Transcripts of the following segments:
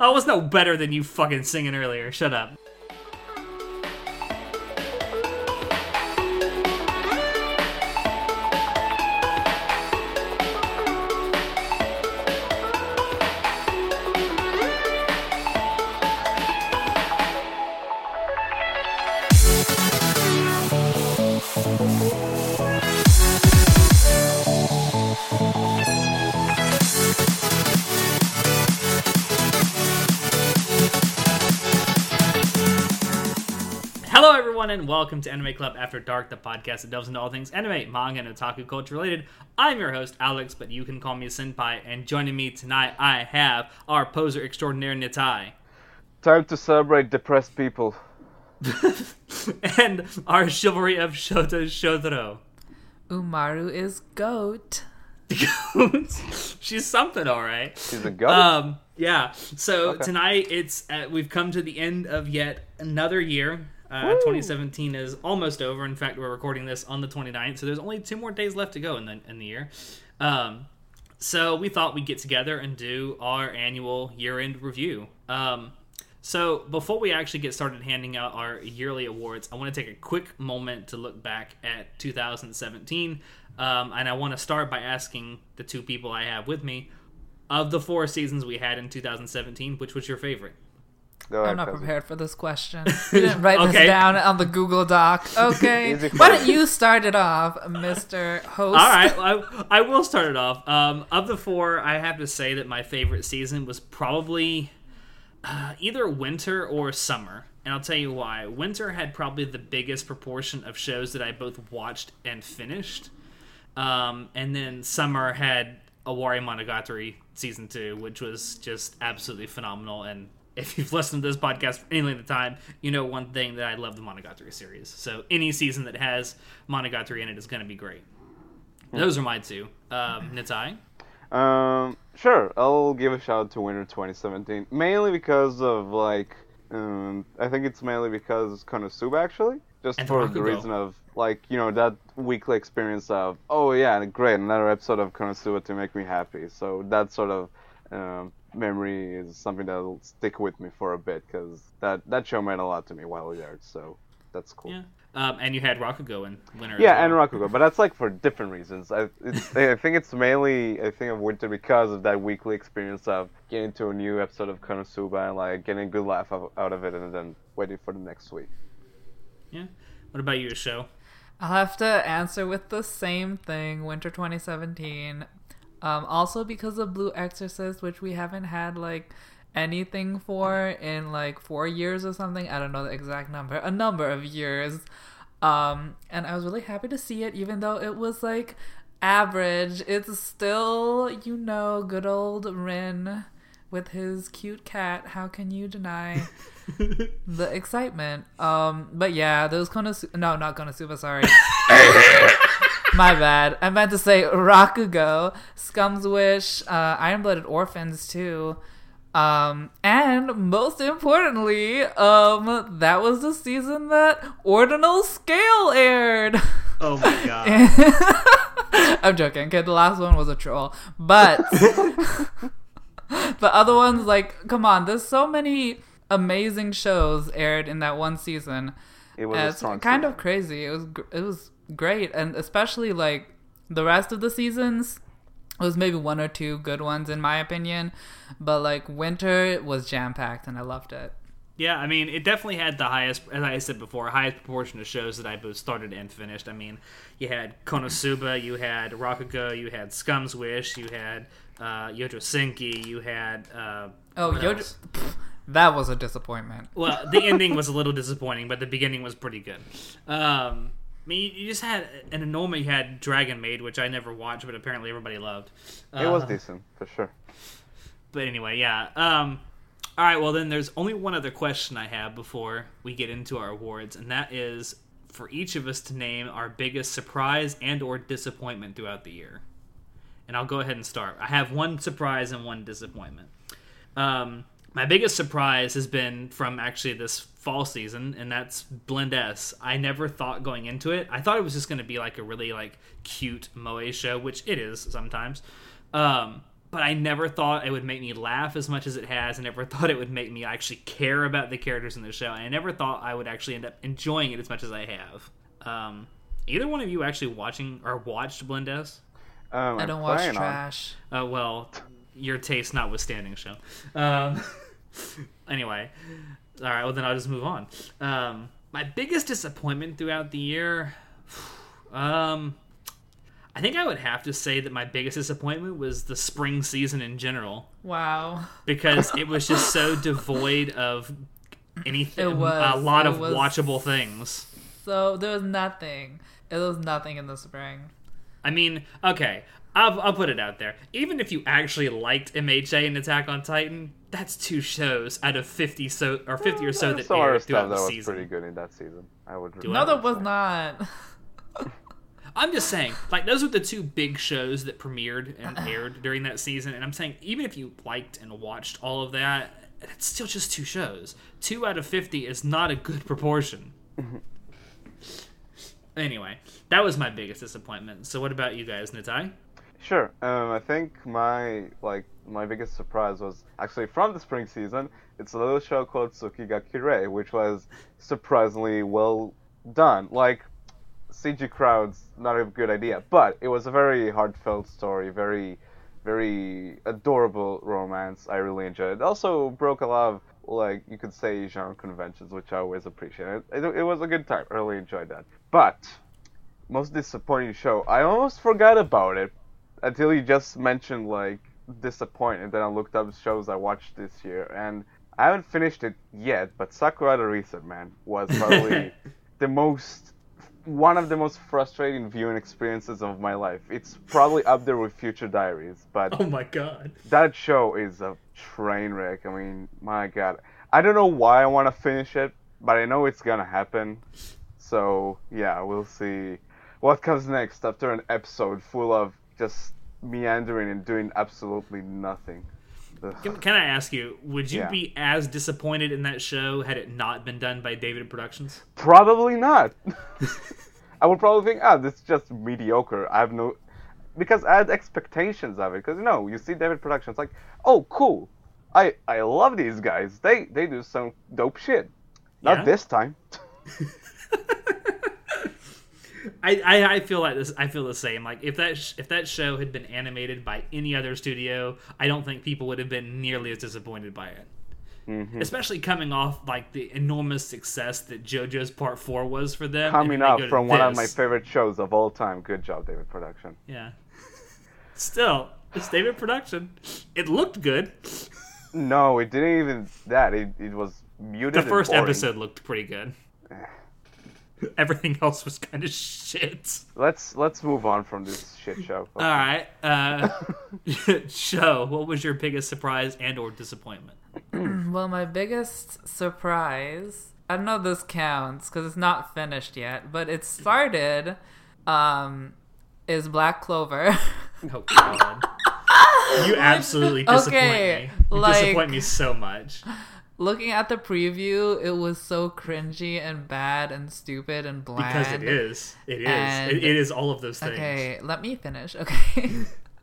Oh, I was no better than you fucking singing earlier. Shut up. Everyone, and welcome to Anime Club After Dark, the podcast that delves into all things anime, manga, and otaku culture related. I'm your host, Alex, but you can call me Senpai. And joining me tonight, I have our poser extraordinaire, Nitai, Time to celebrate depressed people. and our chivalry of Shota Shodro. Umaru is goat. goat. She's something, all right. She's a goat. Um, yeah. So Okay. tonight it's uh, we've come to the end of yet another year. Uh, 2017 is almost over. In fact, we're recording this on the 29th, so there's only two more days left to go in the in the year. Um, so we thought we'd get together and do our annual year-end review. Um, so before we actually get started handing out our yearly awards, I want to take a quick moment to look back at 2017, um, and I want to start by asking the two people I have with me, of the four seasons we had in 2017, which was your favorite? Go ahead, I'm not cousin. prepared for this question. You didn't write Okay. this down on the Google Doc. Okay. Why don't you start it off, Mr. Host? All right, I, I will start it off. Um, of the four, I have to say that my favorite season was probably uh, either winter or summer. And I'll tell you why. Winter had probably the biggest proportion of shows that I both watched and finished. Um, and then summer had Owari Monogatari season two, which was just absolutely phenomenal. And if you've listened to this podcast for any length of time, you know one thing that I love the Monogatari series. So any season that has Monogatari in it is going to be great. Those are my two. Um, Nitai? Um, sure, I'll give a shout out to Winter 2017, mainly because of like, um, I think it's mainly because of Konosuba actually, just And for the Rakugo. reason of like you know that weekly experience of oh yeah great another episode of Konosuba to make me happy. So that sort of um, memory is something that'll stick with me for a bit because that that show meant a lot to me while there. So that's cool. Yeah. Um, and you had Rakugo in winter. as Yeah, and well. Rakugo, but that's like for different reasons. I, it's, I think it's mainly I think of Winter because of that weekly experience of getting to a new episode of Konosuba and like getting a good laugh out out of it, and then waiting for the next week. Yeah. What about you, show? I'll have to answer with the same thing, Winter 2017. Um, also because of Blue Exorcist, which we haven't had like anything for in like four years or something. I don't know the exact number, a number of years. Um, and I was really happy to see it, even though it was like average. It's still, you know, good old Rin with his cute cat. How can you deny? the excitement. Um, but yeah, those Konosuba. No, not Konosuba. Sorry. My bad. I meant to say Rakugo, Scum's Wish, uh, Iron Blooded Orphans too. Um, and most importantly, um, that was the season that Ordinal Scale aired. Oh my god. I'm joking. Okay, the last one was a troll, but the other ones, like, come on, there's so many amazing shows aired in that one season. It was And a strong kind season. of crazy. It was gr- it was great, and especially like the rest of the seasons. It was maybe one or two good ones in my opinion, but like winter was jam packed, and I loved it. Yeah, I mean, it definitely had the highest, as I said before, highest proportion of shows that I both started and finished. I mean, you had Konosuba, you had Rakugo, you had Scum's Wish, you had uh, Yojosenki, you had. Uh, Oh, Yojo, pff, that was a disappointment. Well, the ending was a little disappointing, but the beginning was pretty good. Um, mean, you just had an Anoma, you had Dragon Maid, which I never watched, but apparently everybody loved. It was Uh, decent for sure. But anyway, yeah. Um, all right, well, then there's only one other question I have before we get into our awards, and that is for each of us to name our biggest surprise and or disappointment throughout the year. And I'll go ahead and start. I have one surprise and one disappointment. Um, my biggest surprise has been from actually this fall season, and that's Blend S. I never thought going into it. I thought it was just going to be like a really like cute moe show, which it is sometimes. Um, but I never thought it would make me laugh as much as it has. I never thought it would make me actually care about the characters in the show. And I never thought I would actually end up enjoying it as much as I have. Um, either one of you actually watching or watched Blend S? Um, I don't watch playing on- trash. Uh, well, your taste notwithstanding, show. Um, anyway, all right. Well, then I'll just move on. Um, my biggest disappointment throughout the year, um, I think I would have to say that my biggest disappointment was the spring season in general Wow. because it was just so devoid of anything, It was. a lot of watchable things. So there was nothing. It was nothing in the spring. I mean, okay, I'll, I'll put it out there. Even if you actually liked MHA and Attack on Titan, that's two shows out of fifty so or fifty or so that some aired throughout stuff that the was season. pretty good in that season. I would. Do No, that there was not. I'm just saying, like those were the two big shows that premiered and aired during that season, and I'm saying even if you liked and watched all of that, it's still just two shows. Two out of fifty is not a good proportion. anyway, that was my biggest disappointment. So, what about you guys, Natai? Sure. Um, I think my like my biggest surprise was actually from the spring season. It's a little show called Tsuki ga Kirei, which was surprisingly well done. Like CG crowds, not a good idea, but it was a very heartfelt story, very, very adorable romance. I really enjoyed. It also broke a lot of like you could say genre conventions, which I always appreciate. It, it, it was a good time. I really enjoyed that. But most disappointing show, I almost forgot about it until you just mentioned like disappointed. Then I looked up shows I watched this year, and I haven't finished it yet. But Sakurada Reset Man was probably the most one of the most frustrating viewing experiences of my life. It's probably up there with Future Diaries, but Oh my god. that show is a train wreck. I mean, my god. I don't know why I want to finish it, but I know it's gonna happen. So, yeah, we'll see what comes next after an episode full of just meandering and doing absolutely nothing. Can, can I ask you, would you Yeah. be as disappointed in that show had it not been done by David Productions? Probably not. I would probably think, ah, this is just mediocre. I have no. Because I had expectations of it. Because, you know, you see David Productions, like, oh, cool. I, I love these guys. They they do some dope shit. Not Yeah? this time. I, I, I feel like this. I feel the same. Like if that sh- if that show had been animated by any other studio, I don't think people would have been nearly as disappointed by it. Mhm. Especially coming off like the enormous success that JoJo's Part Four was for them. Coming up from one of my favorite shows of all time. Good job, David Production. Yeah. Still, it's David Production. It looked good. No, it didn't even that. It, it was muted. The first episode looked pretty good. Everything else was kind of shit. Let's let's move on from this shit show. All right, uh, show. What was your biggest surprise and or disappointment? Well, my biggest surprise, I don't know if this counts because it's not finished yet, but it started, um, is Black Clover. Oh God! You absolutely disappoint Okay, me. You like- disappoint me so much. Looking at the preview, it was so cringy and bad and stupid and bland. Because it is. It is. And- It, it is all of those things. Okay, let me finish. Okay.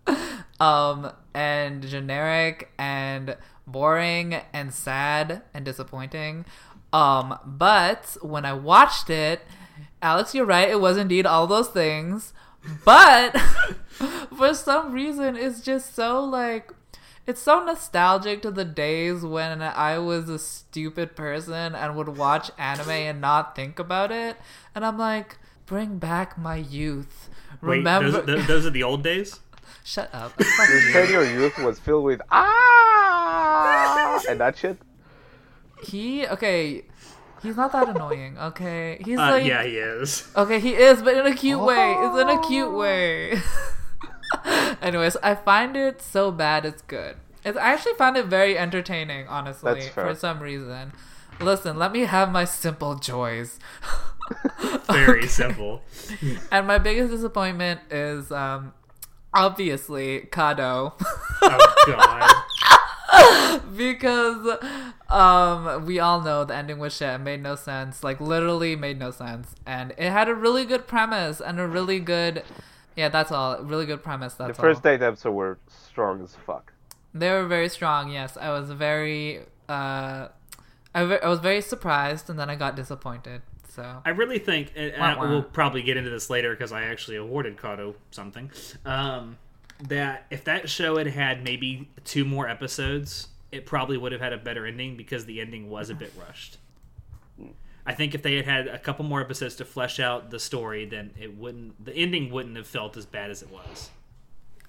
um, and generic and boring and sad and disappointing. Um, but when I watched it, Alex, you're right. It was indeed all those things. But for some reason, it's just so like. It's so nostalgic to the days when I was a stupid person and would watch anime and not think about it. And I'm like, bring back my youth. Wait, Remember. those, those, those are the old days. Shut up. You said your youth was filled with ah and that shit. he okay. He's not that annoying. Okay, he's Uh, like yeah, he is. okay. He is, but in a cute way. It's in a cute way. Anyways, I find it so bad it's good. It's, I actually found it very entertaining, honestly, for some reason. Listen, let me have my simple joys. Very Okay. simple. And my biggest disappointment is um obviously Kado. Oh God. because um we all know the ending was shit and made no sense like literally made no sense and it had a really good premise and a really good Yeah, that's all. Really good premise. That's The first all. eight episodes were strong as fuck. They were very strong. Yes, I was very. Uh, I, ve- I was very surprised, and then I got disappointed. So I really think, and and Wah, wah. we'll probably get into this later because I actually awarded Kado something. Um, that if that show had had maybe two more episodes, it probably would have had a better ending because the ending was a bit rushed. I think if they had had a couple more episodes to flesh out the story, then it wouldn't. The ending wouldn't have felt as bad as it was.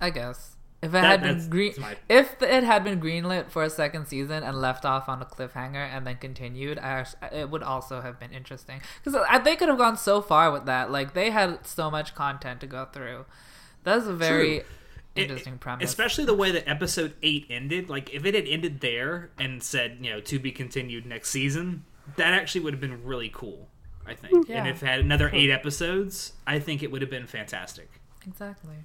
I guess if it That- had been green, my- if it had been greenlit for a second season and left off on a cliffhanger and then continued, I it would also have been interesting because they could have gone so far with that. Like they had so much content to go through. That's a very It- interesting premise. Especially the way that episode eight ended. Like if it had ended there and said, you know, to be continued next season, that actually would have been really cool. I think. Yeah. And if it had another eight episodes, I think it would have been fantastic. exactly.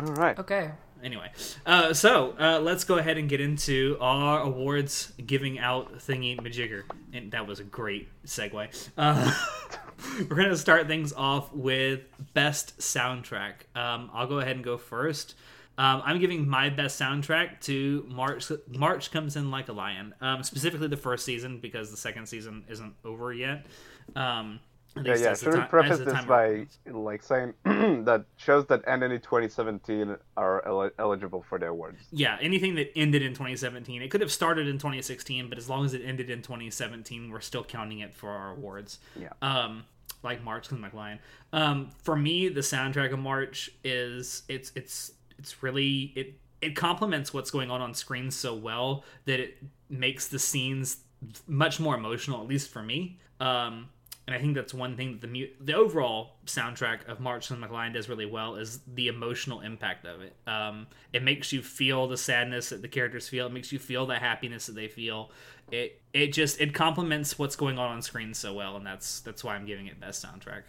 All right. Okay. Anyway, uh, so uh, let's go ahead and get into our awards giving out thingy majigger, and that was a great segue. Uh, we're gonna start things off with best soundtrack. Um, I'll go ahead and go first. Um, I'm giving my best soundtrack to March. March comes in like a lion. Um, specifically the first season because the second season isn't over yet. Um, Yeah, yeah. Should we ti- preface this by like saying that shows that ended in 2017 are el- eligible for the awards? yeah, anything that ended in 2017, it could have started in 2016, but as long as it ended in 2017, we're still counting it for our awards. Yeah. Um, like March and McLean. Um, for me, the soundtrack of March is it's it's it's really it it complements what's going on on screen so well that it makes the scenes much more emotional, at least for me. Um, and I think that's one thing that the mu- the overall soundtrack of March and McLean does really well is the emotional impact of it. Um, it makes you feel the sadness that the characters feel. It makes you feel the happiness that they feel. It it just it complements what's going on on screen so well, and that's that's why I'm giving it best soundtrack.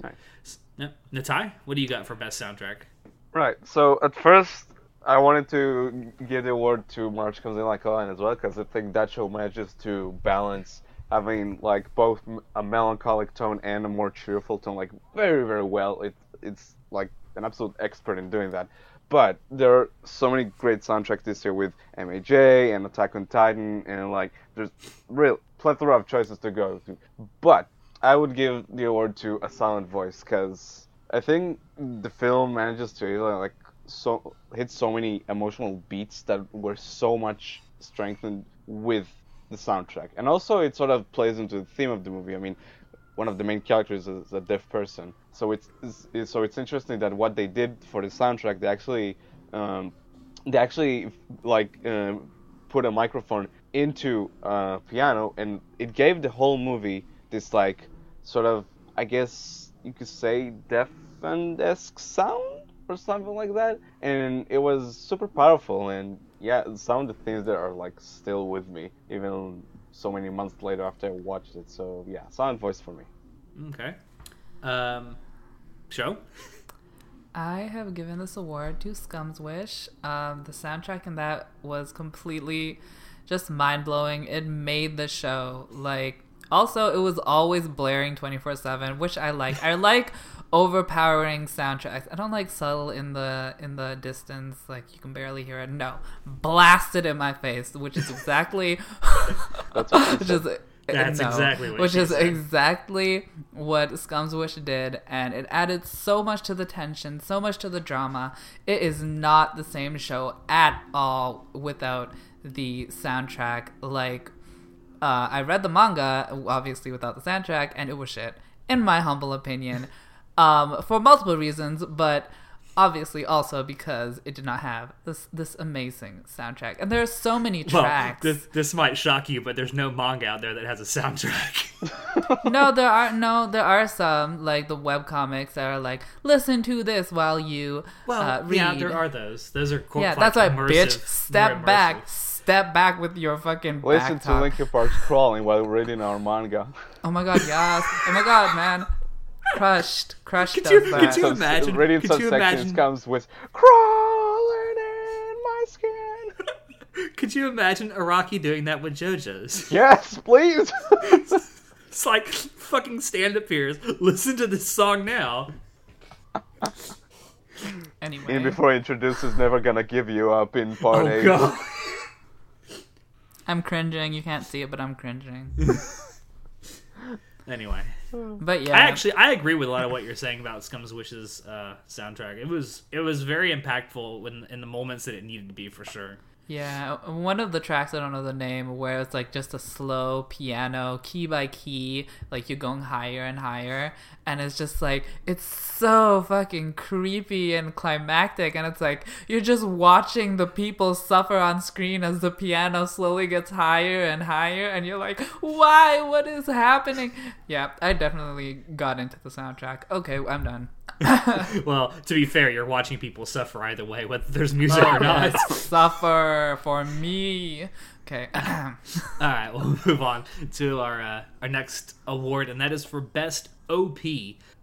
Nice. Yep. Natai, what do you got for best soundtrack? Right. So at first, I wanted to give the award to March Comes In Like a Lion as well because I think that show manages to balance having like both a melancholic tone and a more cheerful tone like very very well. It it's like an absolute expert in doing that. But there are so many great soundtracks this year with MHA and Attack on Titan and like there's real plethora of choices to go to. But I would give the award to A Silent Voice because I think the film manages to like so hit so many emotional beats that were so much strengthened with the soundtrack, and also it sort of plays into the theme of the movie. I mean, one of the main characters is a deaf person, so it's, it's, it's so it's interesting that what they did for the soundtrack, they actually um, they actually like um, put a microphone into a piano, and it gave the whole movie this like sort of I guess you could say deafened-esque sound or something like that, and it was super powerful. And yeah, some of the things that are like still with me even so many months later after I watched it. So yeah, sound Voice for me. Okay. Um, show. I have given this award to Scum's Wish. Um, the soundtrack in that was completely just mind blowing. It made the show like. Also, it was always blaring twenty four seven, which I like. I like overpowering soundtracks. I don't like subtle in the in the distance, like you can barely hear it. No, blasted in my face, which is exactly. That's what she which is eh, That's exactly what which she is said. exactly what Scum's Wish did, and it added so much to the tension, so much to the drama. It is not the same show at all without the soundtrack. Like, uh, I read the manga, obviously without the soundtrack, and it was shit, in my humble opinion, um, for multiple reasons, but obviously also because it did not have this this amazing soundtrack. And there are so many Well, tracks. this this might shock you, but there's no manga out there that has a soundtrack. no, there are no, there are some like the web comics that are like listen to this while you uh, read. yeah, there are those. Those are quite Yeah, that's why, bitch. Step immersive. Back, step back with your fucking Listen back to talk. Linkin Park's crawling while reading our manga. Oh my god, yes. Oh my god, man. Crushed, crushed. Could you- that. could you Some- imagine- Reading could some you sections imagine- comes with crawling in my skin. Could you imagine Araki doing that with JoJo's? yes, please. It's like fucking stand up peers. Listen to this song now. Anyway, And before he introduces Never Gonna Give You Up in part Oh 8. god. I'm cringing. You can't see it, but I'm cringing. Anyway, But yeah, I actually I agree with a lot of what you're saying about Scum's Wishes uh, soundtrack. It was it was very impactful when in the moments that it needed to be for sure. Yeah, uh, one of the tracks I don't know the name where it's like just a slow piano, key by key, like you're going higher and higher, and it's just like it's so fucking creepy and climactic, and it's like you're just watching the people suffer on screen as the piano slowly gets higher and higher, and you're like, why? What is happening? Yeah, I definitely got into the soundtrack. Okay, I'm done. Well, to be fair, you're watching people suffer either way, whether there's music or not. Suffer for me. Okay. All right, we'll move on to our uh, our next award, and that is for best OP.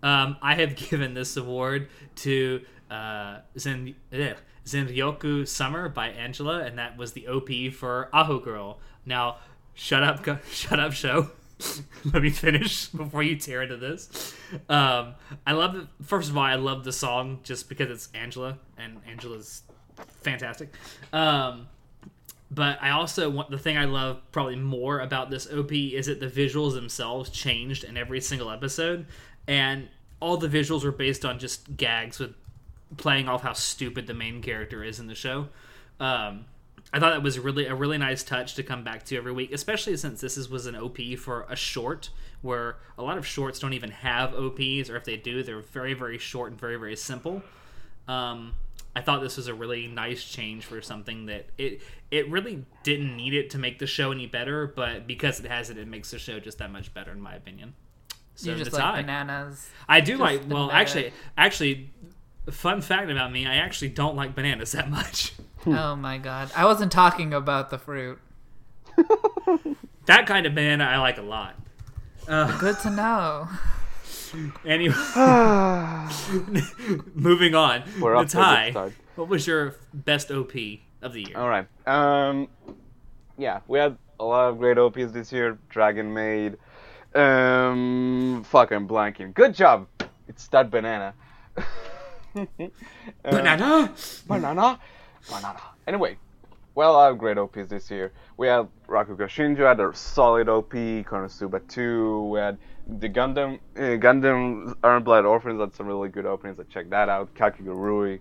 Um, I have given this award to uh, Zen eh, Zenryoku Summer by Angela, and that was the OP for Aho Girl. Now, shut up, shut up, show. Let me finish before you tear into this. Um, I love. First of all, I love the song just because it's Angela, and Angela's fantastic. Um, but I also want the thing I love probably more about this OP is that the visuals themselves changed in every single episode, and all the visuals were based on just gags with playing off how stupid the main character is in the show. Um, I thought that was really a really nice touch to come back to every week, especially since this is, was an OP for a short, where a lot of shorts don't even have OPs, or if they do, they're very very short and very very simple. Um, I thought this was a really nice change for something that it it really didn't need it to make the show any better, but because it has it, it makes the show just that much better in my opinion. So you just like bananas. I do just like. Well, actually, actually, fun fact about me: I actually don't like bananas that much. Oh my god. I wasn't talking about the fruit. That kind of banana I like a lot. Uh, Good to know. anyway, moving on. We're the off to a good tie. start. What was your best OP of the year? All right. Um, yeah, we had a lot of great OPs this year. Dragon Maid. Um, fuck, I'm blanking. Good job. It's that banana. Uh, Banana. banana. Banana. Anyway, well, lot of great OPs this year. We had Rakugo Shinju had a solid OP. Konosuba 2. We had the Gundam uh, Gundam Iron Blood Orphans had some really good openings. I checked that out. Kakigurui.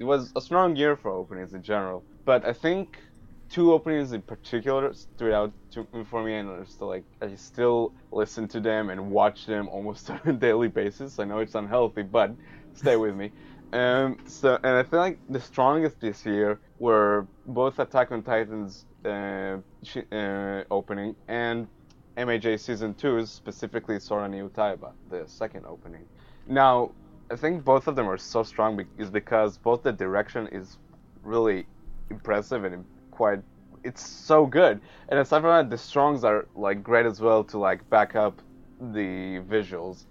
It was a strong year for openings in general, but I think two openings in particular stood out to, for me, and I still like I still listen to them and watch them almost on a daily basis. I know it's unhealthy, but stay with me. Um, so, and I feel like the strongest this year were both Attack on Titan's uh, uh, opening and MHA Season 2's, specifically Sora ni Utaeba, the second opening. Now, I think both of them are so strong be- is because both the direction is really impressive and quite it's so good. And aside from that, the strongs are like great as well to like back up the visuals.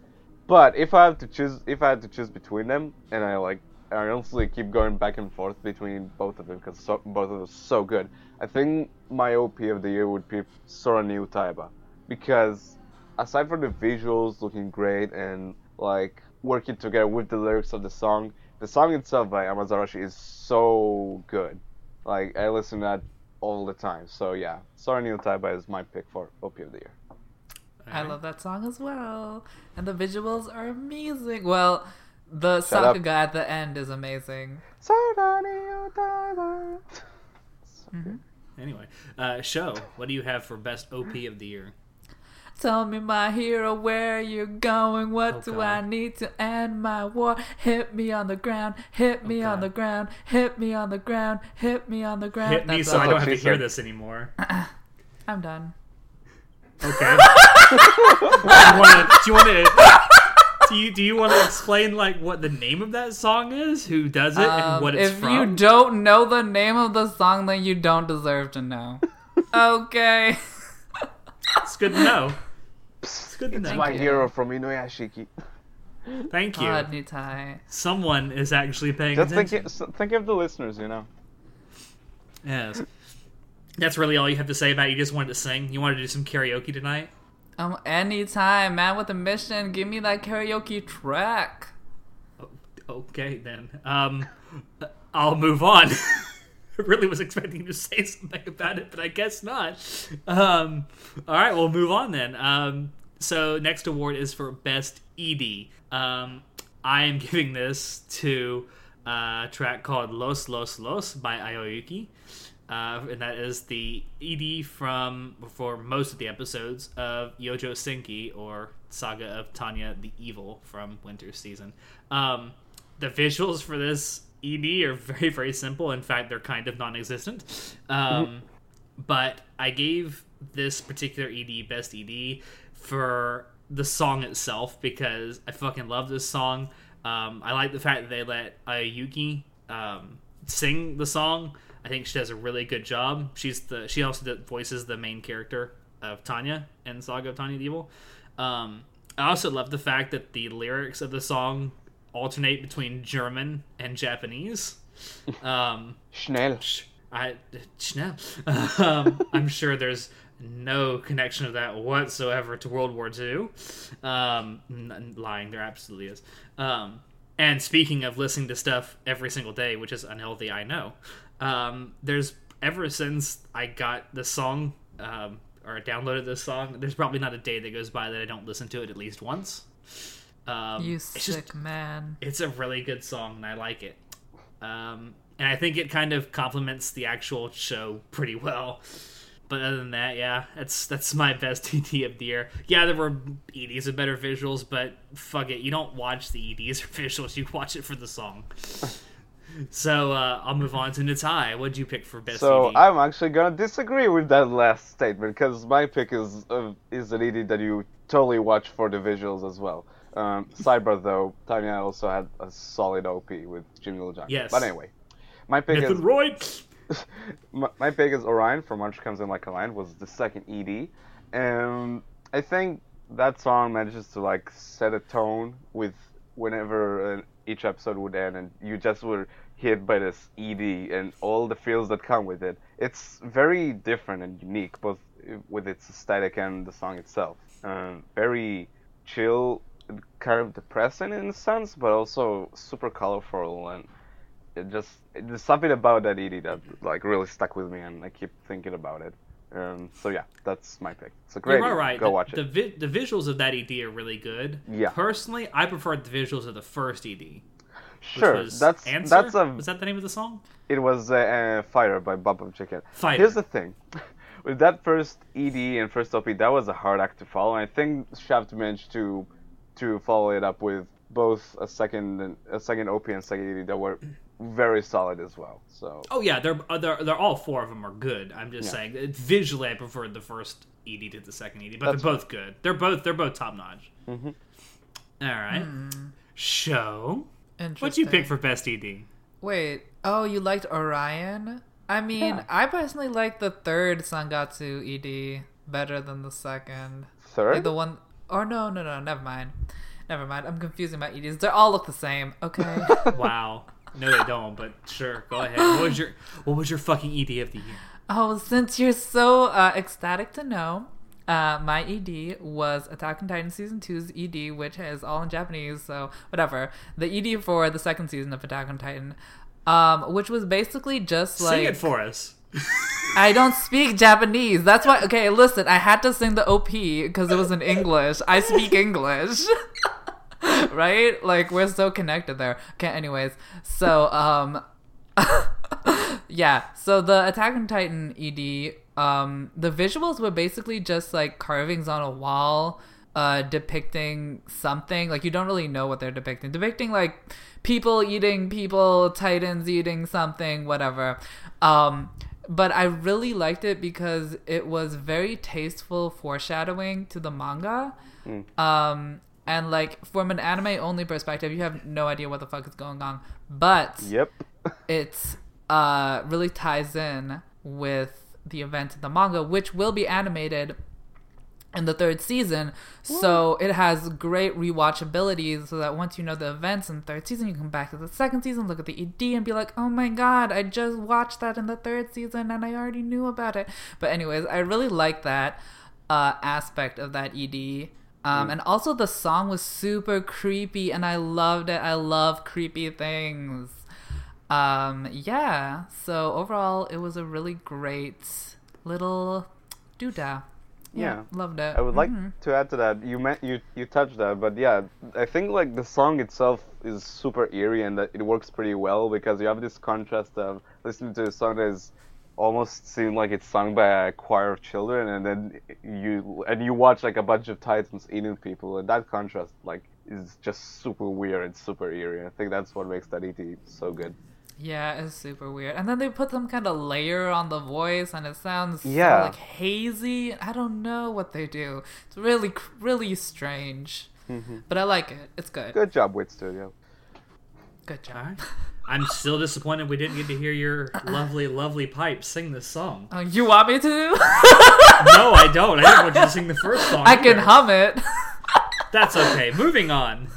But if I have to choose, if I had to choose between them, and I like, I honestly keep going back and forth between both of them because so, both of them are so good. I think my OP of the year would be Sora ni Utaeba because aside from the visuals looking great and like working together with the lyrics of the song, the song itself by Amazarashi is so good. Like I listen to that all the time. So yeah, Sora ni Utaeba is my pick for OP of the year. I love that song as well. And the visuals are amazing. Well, the Shut up. Sakuga at the end is amazing. Sora ni Utaeba. So. Anyway, uh, show. What do you have for best OP of the year? Tell me, my hero, where you're going. What Oh, do God. I need to end my war? Hit me on the ground, hit me Oh, on the ground, hit me on the ground, hit me on the ground. Hit me so I don't have to hear this anymore. I'm done. Okay. do you want to? Do you want to? Do you, do you want to explain like what the name of that song is, who does it, and Um, what it's if from? you don't know the name of the song, then you don't deserve to know. okay. It's good to know. It's good to It's know. my you. hero from Inuyashiki. Thank you. God, Nitai. Someone is actually paying Just think, attention. think of the listeners, you know. Yes. That's really all you have to say about it? You just wanted to sing. You wanted to do some karaoke tonight. Um, anytime, man with a mission, give me that karaoke track. Okay, then. Um, I'll move on. I really was expecting you to say something about it, but I guess not. Um, all right, we'll move on then. Um, so next award is for best ED. Um, I am giving this to a track called Los Los Los by Aoi Yuuki. Uh, and that is the ED from for most of the episodes of Yojo Senki or Saga of Tanya the Evil from Winter Season. Um, the visuals for this ED are very very simple. In fact, they're kind of non-existent. Um, but I gave this particular ED best ED for the song itself because I fucking love this song. Um, I like the fact that they let Aoi Yuuki um, sing the song. I think she does a really good job. She's the she also voices the main character of Tanya in Saga of Tanya the Evil. Um, I also love the fact that the lyrics of the song alternate between German and Japanese. Um, Schnell. I Schnell. um, I'm sure there's no connection of that whatsoever to World War II. Um, lying, there absolutely is. Um, and speaking of listening to stuff every single day, which is unhealthy, I know. Um, there's ever since I got the song um, or downloaded this song, there's probably not a day that goes by that I don't listen to it at least once. Um, You it's sick just man. it's a really good song and I like it. Um, and I think it kind of complements the actual show pretty well. But other than that, yeah, that's that's my best ED of the year. Yeah, there were EDs with better visuals, but fuck it, you don't watch the EDs or visuals, you watch it for the song. So uh, I'll move on to Natai. What'd you pick for best So ED? I'm actually gonna disagree with that last statement because my pick is uh, is an ED that you totally watch for the visuals as well. Um, sidebar though, Tanya also had a solid OP with Jimmy Little Yes. But anyway, my pick Nathan is Roy. my, my pick is Orion from March Comes In Like a Lion was the second ED, and I think that song manages to like set a tone with whenever uh, each episode would end, and you just were hit by this ED and all the feels that come with it. It's very different and unique, both uh, with its aesthetic and the song itself. Um, very chill, kind of depressing in a sense, but also super colorful and it just there's something about that ED that like really stuck with me, and I keep thinking about it. Um, so yeah, that's my pick. It's a great. You're right. Go the, watch the, it. vi- the visuals of that ED are really good. Yeah. Personally, I preferred the visuals of the first ED. Sure, was that's Answer? that's a. Was that the name of the song? It was uh, uh, Fire by Bump of Chicken. Fighter. Here's the thing. With that first ED and first OP, that was a hard act to follow. And I think Shaft managed to to follow it up with both a second and- a second OP and second ED that were very solid as well. So Oh yeah, they're uh, they're, they're all four of them are good. I'm just Yeah. saying visually, I preferred the first ED to the second ED, but That's they're both good. They're both they're both top notch. Mhm. All right, show. What'd you pick for best E ED? Wait. Oh, you liked Orion? I mean, Yeah. I personally like the third Sangatsu ED better than the second. third, Like the one. Or no, no, no. Never mind. Never mind. I'm confusing my EDs. They all look the same. Okay. Wow. No, they don't. But sure, go ahead. What was your What was your fucking ED of the year? Oh, since you're so uh, ecstatic to know, uh, my ED was Attack on Titan Season 2's ED, which is all in Japanese, so whatever. The ED for the second season of Attack on Titan, um, which was basically just like. Sing it for us. I don't speak Japanese. That's why. Okay, listen. I had to sing the OP because it was in English. I speak English, right? Like we're so connected there. Okay. Anyways, so um, yeah. So the Attack on Titan ED, um, the visuals were basically just like carvings on a wall, uh, depicting something. Like you don't really know what they're depicting. Depicting like people eating people, titans eating something, whatever. Um, but I really liked it because it was very tasteful foreshadowing to the manga. Um, and like from an anime only perspective, you have no idea what the fuck is going on. But yep. it uh, really ties in with the events of the manga, which will be animated in the third season. So it has great rewatchability so that once you know the events in the third season, you can come back to the second season, look at the ED, and be like, oh my god, I just watched that in the third season and I already knew about it. But, anyways, I really like that uh, aspect of that ED. Um, and also the song was super creepy, and I loved it. I love creepy things. Um, yeah. So overall, it was a really great little doodah. Yeah. loved it. I would like Mhm. to add to that. You meant you you touched that, but yeah, I think like the song itself is super eerie and that it works pretty well because you have this contrast of listening to a song that is almost seem like it's sung by a choir of children, and then you and you watch like a bunch of titans eating people, and that contrast like is just super weird and super eerie. I think that's what makes that ED so good. Yeah, it's super weird. And then they put some kind of layer on the voice, and it sounds so, Yeah. like hazy. I don't know what they do. It's really, really strange. Mm-hmm. But I like it. It's good. Good job, Wit Studio. Good job. I'm still disappointed we didn't get to hear your lovely, lovely pipe sing this song. Uh, you want me to? No, I don't. I didn't want you to sing the first song. I can hum it. That's okay. Moving on.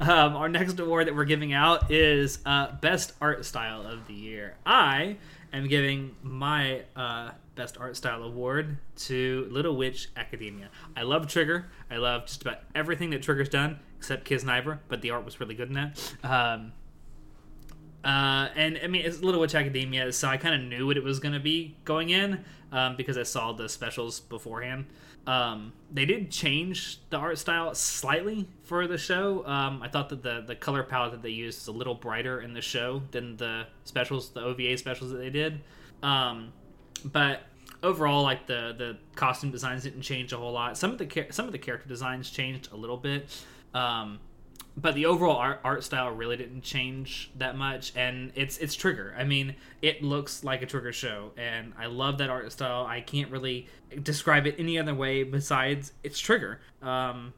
Um, our next award that we're giving out is uh, Best Art Style of the Year. I am giving my uh, Best Art Style award to Little Witch Academia. I love Trigger. I love just about everything that Trigger's done, except Kiznaiver, but the art was really good in that. Um, uh, and I mean, it's a Little Witch Academia, so I kind of knew what it was going to be going in um, because I saw the specials beforehand. Um, they did change the art style slightly for the show. Um, I thought that the, the color palette that they used is a little brighter in the show than the specials, the OVA specials that they did. Um, but overall, like the the costume designs didn't change a whole lot. Some of the some of the character designs changed a little bit. Um, but the overall art, art style really didn't change that much and it's it's trigger. I mean it looks like a trigger show and i love that art style. I can't really describe it any other way besides it's trigger. Um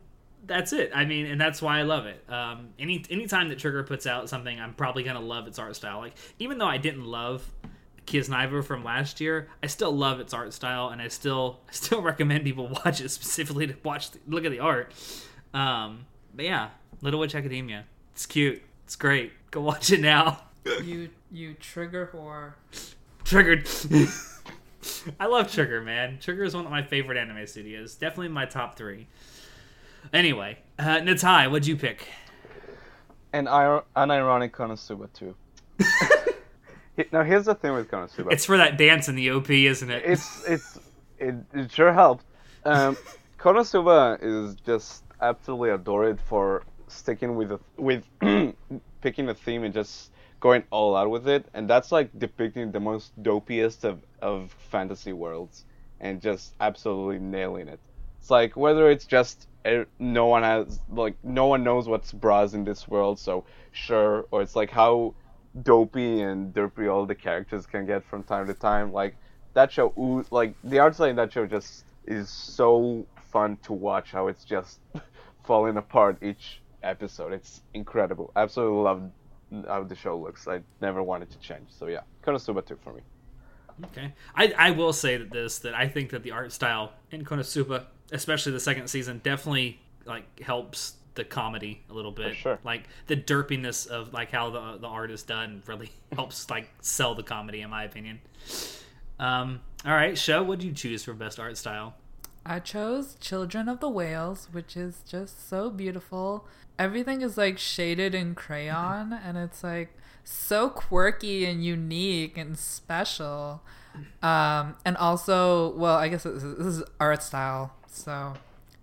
that's it. I mean and that's why i love it. Um any anytime that trigger puts out something i'm probably gonna love its art style. Like even though i didn't love Kiznaiver from last year, I still love its art style, and I still still recommend people watch it specifically to watch the, look at the art. Um, but yeah, Little Witch Academia, it's cute, it's great. Go watch it now. you you trigger whore. Triggered. I love Trigger, man. Trigger is one of my favorite anime studios. Definitely in my top three. Anyway, uh, Natai, what'd you pick? And ir- unironic Konosuba too. Now here's the thing with Konosuba. It's for that dance in the OP, isn't it? it's it's it, it sure helped. Um, Konosuba is just absolutely adored for sticking with a, with picking a theme and just going all out with it, and that's like depicting the most dopiest of of fantasy worlds and just absolutely nailing it. It's like whether it's just eh, no one has like no one knows what's bras in this world, so sure, or it's like how dopey and derpy all the characters can get from time to time. Like that show, like the art style in that show, just is so fun to watch. How it's just falling apart each episode. It's incredible. Absolutely love how the show looks. I never wanted to change. So yeah, Konosuba two for me. Okay, I, I will say that this that I think that the art style in Konosuba, especially the second season, definitely like helps the comedy a little bit. sure. Like the derpiness of like how the the art is done really helps like sell the comedy in my opinion. Um, all right, show. What do you choose for best art style? I chose Children of the Whales, which is just so beautiful. Everything is like shaded in crayon, and it's like so quirky and unique and special. Um, and also, well, I guess this is, this is art style, so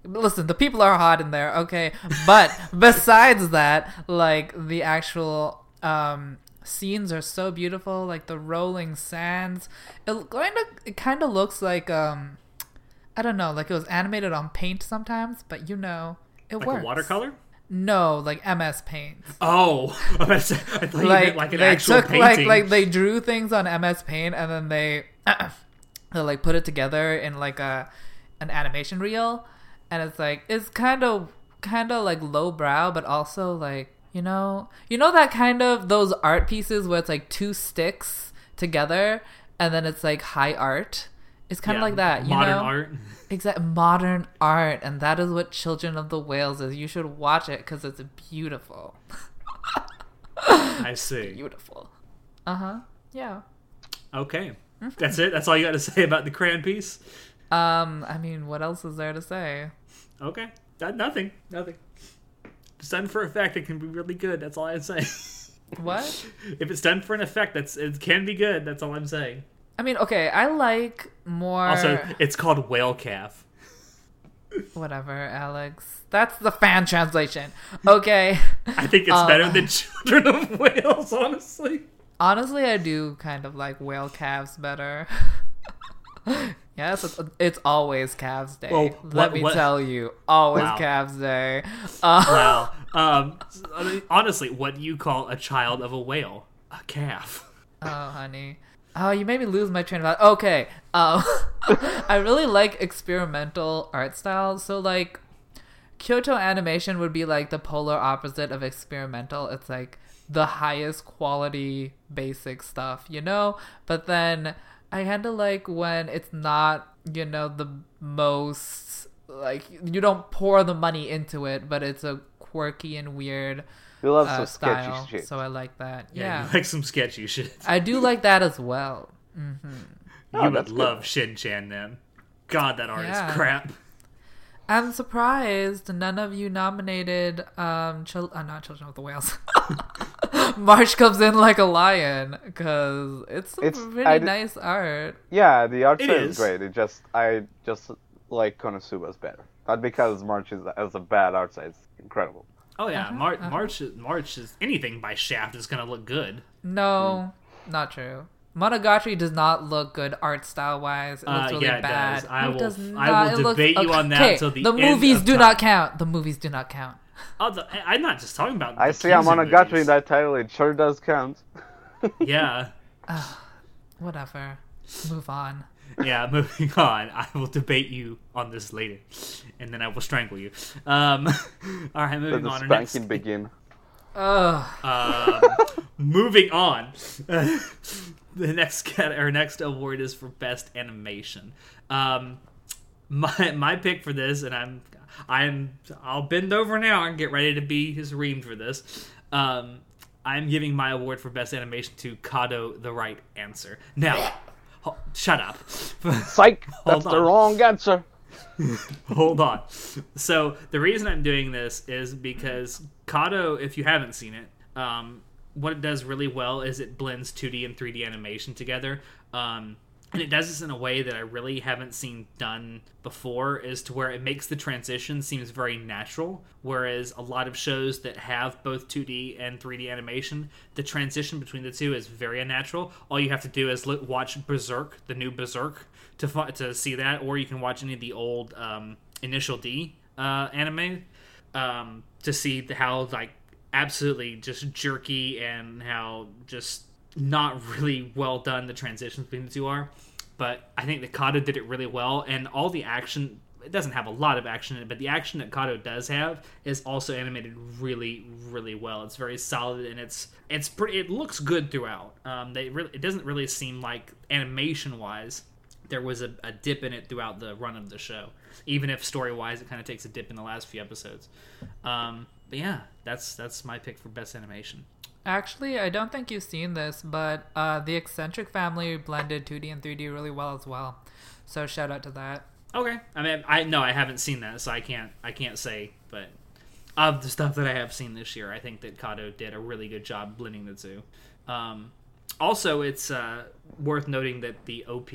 listen, the people are hot in there, okay? But besides that, like the actual um scenes are so beautiful, like the rolling sands. It kind of it kind of looks like um I don't know, like it was animated on paint sometimes, but you know, it Like works. watercolor? No, like MS Paint. Oh, I thought you Like, meant like an they actual took painting. like like they drew things on MS Paint and then they they like put it together in like a an animation reel, and it's like it's kind of kind of like lowbrow, but also like you know you know that kind of those art pieces where it's like two sticks together and then it's like high art. It's kind of like that, you modern know? art. Exact modern art, and that is what Children of the Whales is. You should watch it because it's beautiful, I see. beautiful. Uh huh. Yeah. Okay, Mm-hmm. that's it. That's all you got to say about the crayon piece. Um, I mean, what else is there to say? Okay, that, nothing, nothing. It's done for effect. It can be really good. That's all I say. What? if it's done for an effect, that's it can be good. That's all I'm saying. I mean, okay, I like more. Also, it's called whale calf. Whatever, Alex. That's the fan translation. Okay. I think it's Uh, better than children of whales. Honestly. Honestly, I do kind of like whale calves better. yes, it's, it's always calves day. Well, Let me what- tell you, always Wow. calves day. Uh, Wow. Um. Honestly, what do you call a child of a whale? A calf. Oh, honey. Oh, you made me lose my train of thought. Okay. Um, I really like experimental art styles. So, like, Kyoto animation would be like the polar opposite of experimental. It's like the highest quality basic stuff, you know? But then I kind of like when it's not, you know, the most, like, you don't pour the money into it, but it's a quirky and weird We love uh, some sketchy style. shit. So I like that. Yeah. yeah. You like some sketchy shit. I do like that as well. hmm Oh, you would good. love Shin Chan then. God, that art Yeah. is crap. I'm surprised none of you nominated um chil- uh, not Children of the Whales. March comes in like a lion because it's some It's- really I d- nice art. Yeah, the art It is. is great. It just I just like Konosuba's better. Not because March is as a bad art style. It's incredible. Oh yeah, Uh-huh, Mar- uh-huh. March. March is anything by Shaft is gonna look good. No, not true. Monogatari does not look good art style wise. It looks Uh, really yeah, it bad. does. I It will- does I will not. It looks- debate you on that okay, till the the end movies do time. not count. The movies do not count. Oh, the, I- I'm not just talking about. I the see I'm on a Monogatari in that title. It sure does count. Yeah, Whatever. Move on. Yeah. Moving on. I will debate you on this later, and then I will strangle you. Um, all right, Let moving the on. Next, spanking begin. Ugh. um, moving on. the next cat our next award is for best animation. Um, my my pick for this, and I'm I'm I'll bend over now and get ready to be his reamed for this. Um, I'm giving my award for best animation to Kado, the right answer. Now, ho- shut up. Psych! That's the wrong answer. Hold on. So the reason I'm doing this is because Kado, if you haven't seen it, um, what it does really well is it blends 2D and 3D animation together. Um, and it does this in a way that I really haven't seen done before, is to where it makes the transition seems very natural. Whereas a lot of shows that have both 2D and 3D animation, the transition between the two is very unnatural. All you have to do is look, watch Berserk, the new Berserk, to to see that, or you can watch any of the old um, Initial D uh, anime um, to see how like absolutely just jerky and how just not really well done the transitions between the two are. But I think that Kado did it really well, and all the action. It doesn't have a lot of action in it, but the action that Kado does have is also animated really, really well. It's very solid, and it's it's pretty. It looks good throughout. Um, they really, it doesn't really seem like animation wise there was a, a dip in it throughout the run of the show. Even if story wise, it kind of takes a dip in the last few episodes. Um, but yeah, that's that's my pick for best animation. Actually, I don't think you've seen this, but uh, the eccentric family blended 2D and 3D really well as well. So shout out to that. Okay, I mean, I no, I haven't seen that, so I can't I can't say. But of the stuff that I have seen this year, I think that Kado did a really good job blending the two. Um, also, it's uh, worth noting that the OP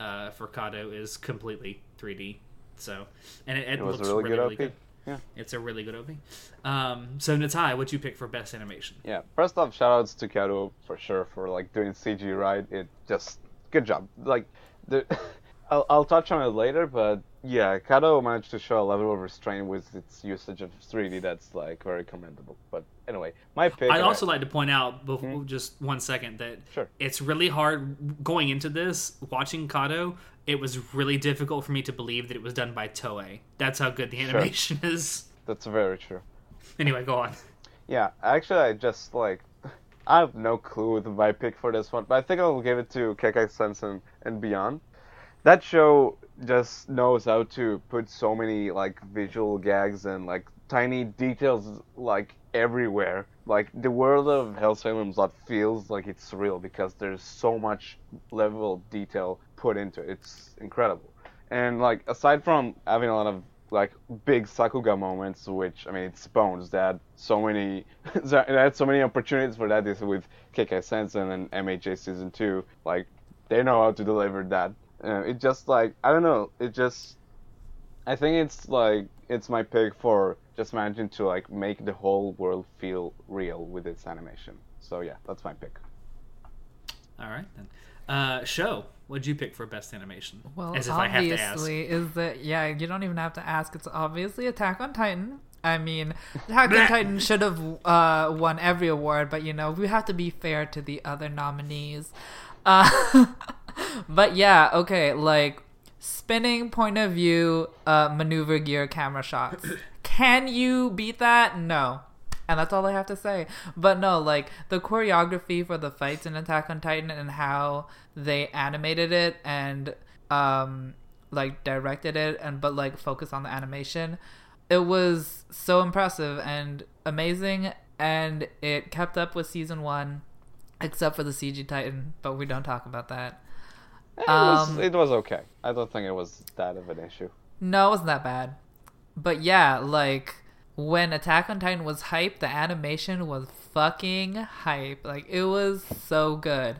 uh, for Kado is completely 3D. So, and it, it, It looks really, really, good really OP. good. Yeah. It's a really good opening. Um, so Natai, what'd you pick for best animation? Yeah. First off, shoutouts to Kado for sure for like doing CG right. It just good job. Like the I'll, I'll touch on it later, but yeah, Kado managed to show a level of restraint with its usage of 3D that's like very commendable. But anyway, my pick. I'd also like to point out, before, Hmm? just one second, that Sure. it's really hard going into this, watching Kado, it was really difficult for me to believe that it was done by Toei. That's how good the Sure. animation is. That's very true. Anyway, go on. Yeah, actually, I just like I have no clue with my pick for this one, but I think I'll give it to Kekkai Sensen and Beyond. That show just knows how to put so many like visual gags and like tiny details like everywhere. Like the world of Hellsalem's Lot feels like it's real because there's so much level of detail put into it. It's incredible. And like aside from having a lot of like big Sakuga moments, which I mean it's Bones that so many that had so many opportunities for that is with Kekkai Sensen and MHA season two. Like they know how to deliver that. Uh, it just like I don't know. It just I think it's like it's my pick for just managing to like make the whole world feel real with its animation. So yeah, that's my pick. All right then. Uh, show. What'd you pick for best animation? Well, As if I have to ask. obviously, is that yeah? You don't even have to ask. It's obviously Attack on Titan. I mean, Attack on Titan should have uh, won every award, but you know we have to be fair to the other nominees. Uh, but yeah, okay, like spinning point of view, uh, maneuver gear, camera shots. Can you beat that? No. And that's all I have to say. But no, like the choreography for the fights in Attack on Titan and how they animated it and um like directed it and but like focus on the animation. It was so impressive and amazing and it kept up with season 1 except for the CG Titan, but we don't talk about that. It was, Um, it was okay. I don't think it was that of an issue. No, it wasn't that bad. But yeah, like when Attack on Titan was hype, the animation was fucking hype. Like it was so good.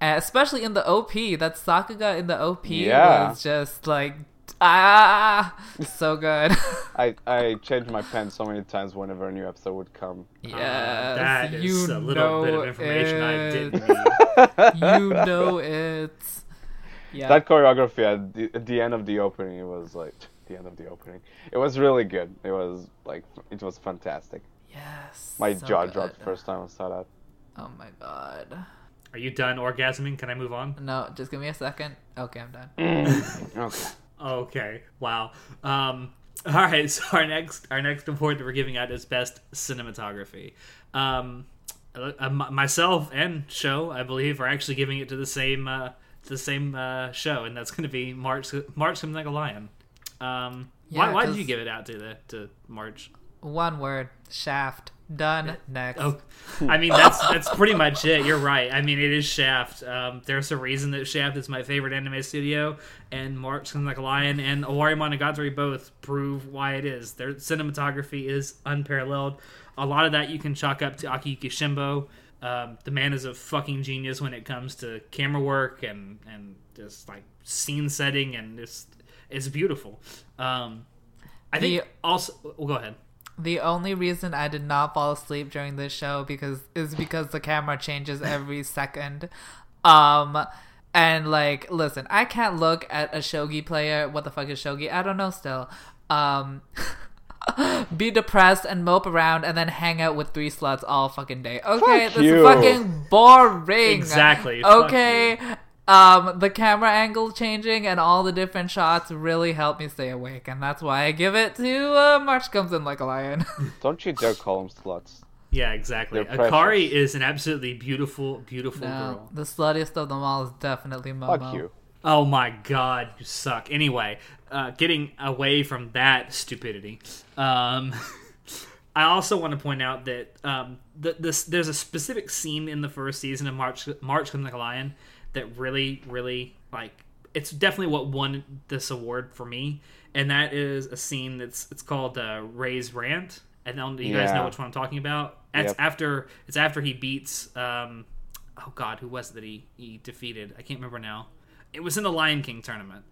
And especially in the OP, that Sakuga in the OP Yeah. was just like ah so good. I, I changed my pen so many times whenever a new episode would come. Yeah, Uh, that is you a little bit of information I didn't need. you know it. Yeah. That choreography at the, at the end of the opening, it was like the end of the opening. It was really good. It was like it was fantastic. yes. My so jaw good. dropped first time I saw that. Oh my god. Are you done orgasming? Can I move on? No, just give me a second. Okay, I'm done. Okay. Okay. Wow. Um, all right. So our next our next award that we're giving out is best cinematography. Um, uh, myself and show, I believe, are actually giving it to the same uh, the same uh, show, and that's going to be March. March comes like a lion. Um, why, Yeah, why did 'cause- you give it out to the to March? One word. Shaft. Done. Next. Oh, I mean that's that's pretty much it. You're right. I mean it is Shaft. Um, there's a reason that Shaft is my favorite anime studio, and March Comes Like a Lion and Owari Monogatari both prove why it is. Their cinematography is unparalleled. A lot of that you can chalk up to Akiyuki Shimbo. Um, the man is a fucking genius when it comes to camera work and and just like scene setting and just it's beautiful. Um, I think The- also. Well, go ahead. The only reason I did not fall asleep during this show because is because the camera changes every second. Um and like listen, I can't look at a shogi player. What the fuck is shogi? I don't know still. Um be depressed and mope around and then hang out with three sluts all fucking day. Okay, Fuck this you. is fucking boring. Exactly, fuck Okay. Um, the camera angle changing and all the different shots really helped me stay awake, and that's why I give it to uh, March Comes In Like a Lion. Don't you dare call them sluts. Yeah, exactly. They're Akari precious. is an absolutely beautiful, beautiful no, girl. the sluttiest of them all is definitely Momo. Fuck you. Oh my god, you suck. Anyway, uh, getting away from that stupidity, um, I also want to point out that um, the, this there's a specific scene in the first season of March March Comes in Like a Lion that really, really like it's definitely what won this award for me, and that is a scene that's it's called uh, Ray's Rant. And then you guys know which one I'm talking about. It's Yep. after it's after he beats um, oh god, who was it that he he defeated? I can't remember now. It was in the Lion King tournament.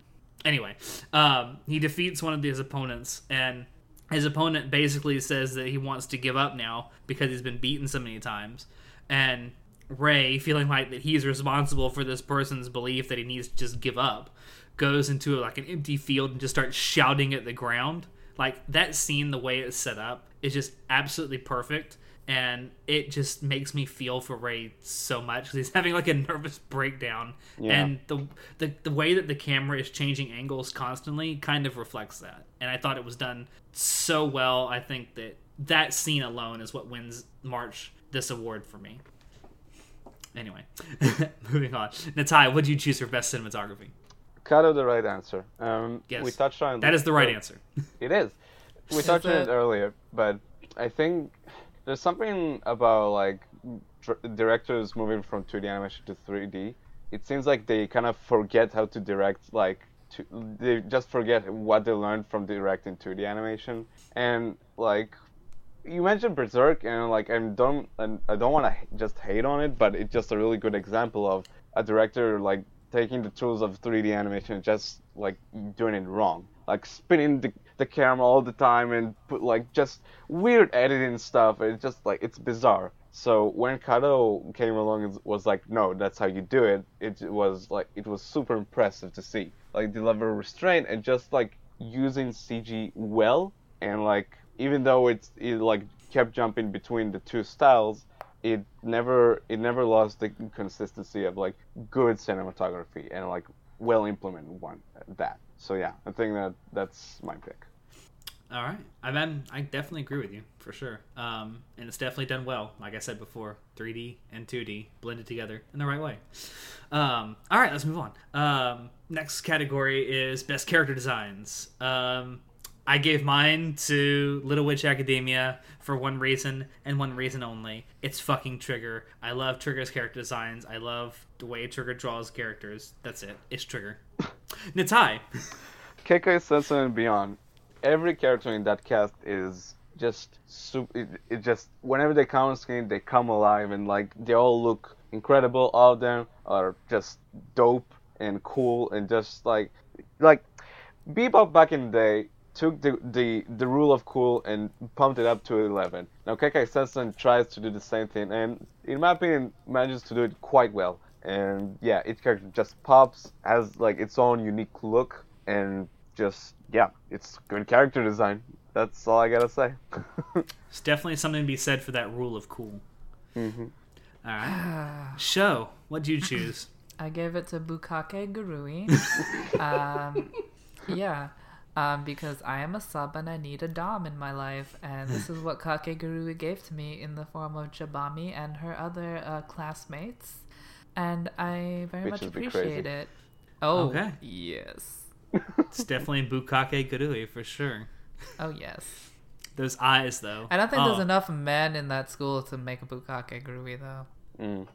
Anyway, um, he defeats one of his opponents, and his opponent basically says that he wants to give up now because he's been beaten so many times. And Ray, feeling like that he's responsible for this person's belief that he needs to just give up, goes into like an empty field and just starts shouting at the ground. Like that scene, the way it's set up, is just absolutely perfect and it just makes me feel for Ray so much because he's having like a nervous breakdown, Yeah. and the, the the way that the camera is changing angles constantly kind of reflects that. And I thought it was done so well. I think that that scene alone is what wins March this award for me. Anyway, moving on. Natai, what did you choose for best cinematography? Kind of the right answer. Um, Yes. We touched on That is the right uh, answer. It is. We touched on it? it earlier, but I think there's something about like dr- directors moving from 2D animation to 3D. It seems like they kind of forget how to direct like to, they just forget what they learned from directing 2D animation. And like you mentioned Berserk, and like I'm don't and I don't want to just hate on it, but it's just a really good example of a director like taking the tools of 3D animation and just like doing it wrong, like spinning the, the camera all the time and put like just weird editing stuff. It's just like it's bizarre. So when Kado came along and was like, no, that's how you do it. It was like it was super impressive to see, like the level of restraint and just like using CG well and like even though it's it like kept jumping between the two styles, it never it never lost the consistency of like good cinematography and like well implemented one that. So yeah, I think that that's my pick. All right, I mean, I definitely agree with you for sure. Um, and it's definitely done well. Like I said before, 3D and 2D blended together in the right way. Um, all right, let's move on. Um, next category is best character designs. Um, I gave mine to Little Witch Academia for one reason and one reason only. It's fucking Trigger. I love Trigger's character designs. I love the way Trigger draws characters. That's it. It's Trigger. Natai. Kekkai Sensen and beyond. Every character in that cast is just super. It, it just whenever they come on screen, they come alive and like they all look incredible. All of them are just dope and cool and just like like Bebop back in the day took the, the, the rule of cool and pumped it up to 11. Now Kekkai Sensen tries to do the same thing and in my opinion manages to do it quite well. And yeah, each character just pops, has like its own unique look and just yeah, it's good character design. That's all I gotta say. it's definitely something to be said for that rule of cool. Mm-hmm. All right. Show. What'd you choose? I gave it to Bukake Gurui. um, yeah, um, because I am a sub and I need a dom in my life, and this is what Kakegurui gave to me in the form of Jabami and her other uh, classmates, and I very Which much appreciate it. Oh, Okay. yes. It's definitely Bukake Gurui for sure. Oh, yes. Those eyes, though. I don't think Oh, there's enough men in that school to make a Bukake Gurui, though. Mm.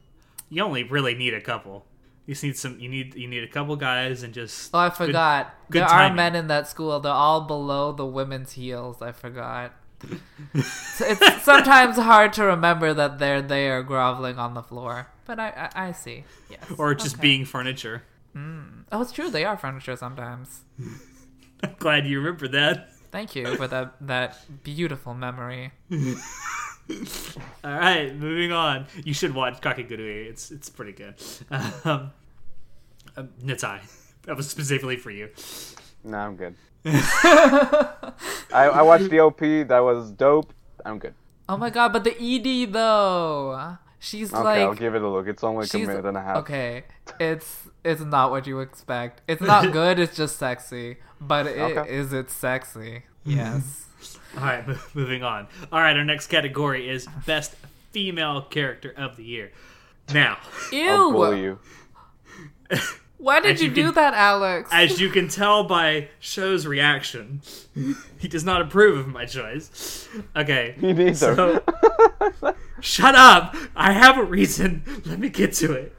You only really need a couple. You just need some. You need you need a couple guys and just. Oh, I forgot. good there timing. are men in that school. They're all below the women's heels. I forgot. So it's sometimes hard to remember that they're there groveling on the floor, but I I, I see. Yes. or just Okay. being furniture. Mm. Oh, it's true. They are furniture sometimes. I'm glad you remember that. Thank you for that that beautiful memory. All right, moving on. You should watch Kakegurui. It's it's pretty good. Um, um, Nitai, that was specifically for you. Nah, I'm good. I, I watched the OP. That was dope. I'm good. Oh my god, but the ED though. She's Okay, like I'll give it a look. It's only like a minute and a half. okay. It's it's not what you expect. It's not good. It's just sexy. But it, Okay. is it sexy? Yes. All right, moving on. All right, our next category is best female character of the year. Now, I'll Ew. you. Why did you, you do can- that, Alex? as you can tell by Show's reaction, he does not approve of my choice. Okay, Me neither. So- Shut up! I have a reason. Let me get to it.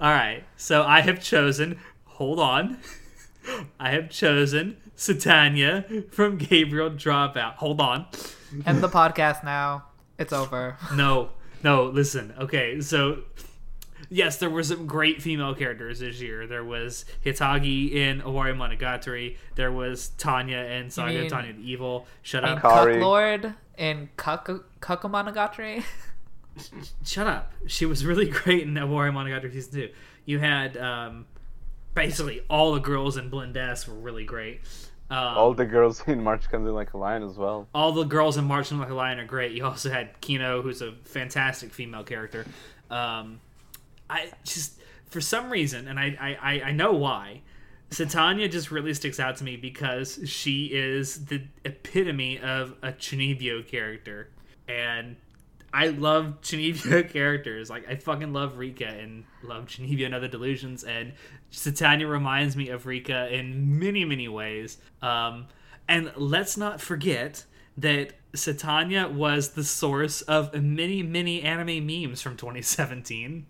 All right. So I have chosen. Hold on. I have chosen Satania from Gabriel Dropout. Hold on. End the podcast now. It's over. No, no. Listen. Okay. So yes, there were some great female characters this year. There was Hitagi in Owari Monogatari. There was Tanya in Saga mean- Tanya the Evil. Shut up. Kari. Cuck Lord in Cuck Cuckomonogatari. Shut up. She was really great in Owari Monogatari season two. You had um, basically all the girls in Blend S were really great. Um, All the girls in March Comes in Like a Lion as well. all the girls in Marching Like a Lion are great. You also had Kino, who's a fantastic female character. Um, I just for some reason, and I I, I- know why. Satania just really sticks out to me because she is the epitome of a Chunibyo character, and I love Chunibyo characters. Like I fucking love Rika and love Chunibyo and Other Delusions, and Satania reminds me of Rika in many many ways. Um, and let's not forget that Satania was the source of many many anime memes from 2017.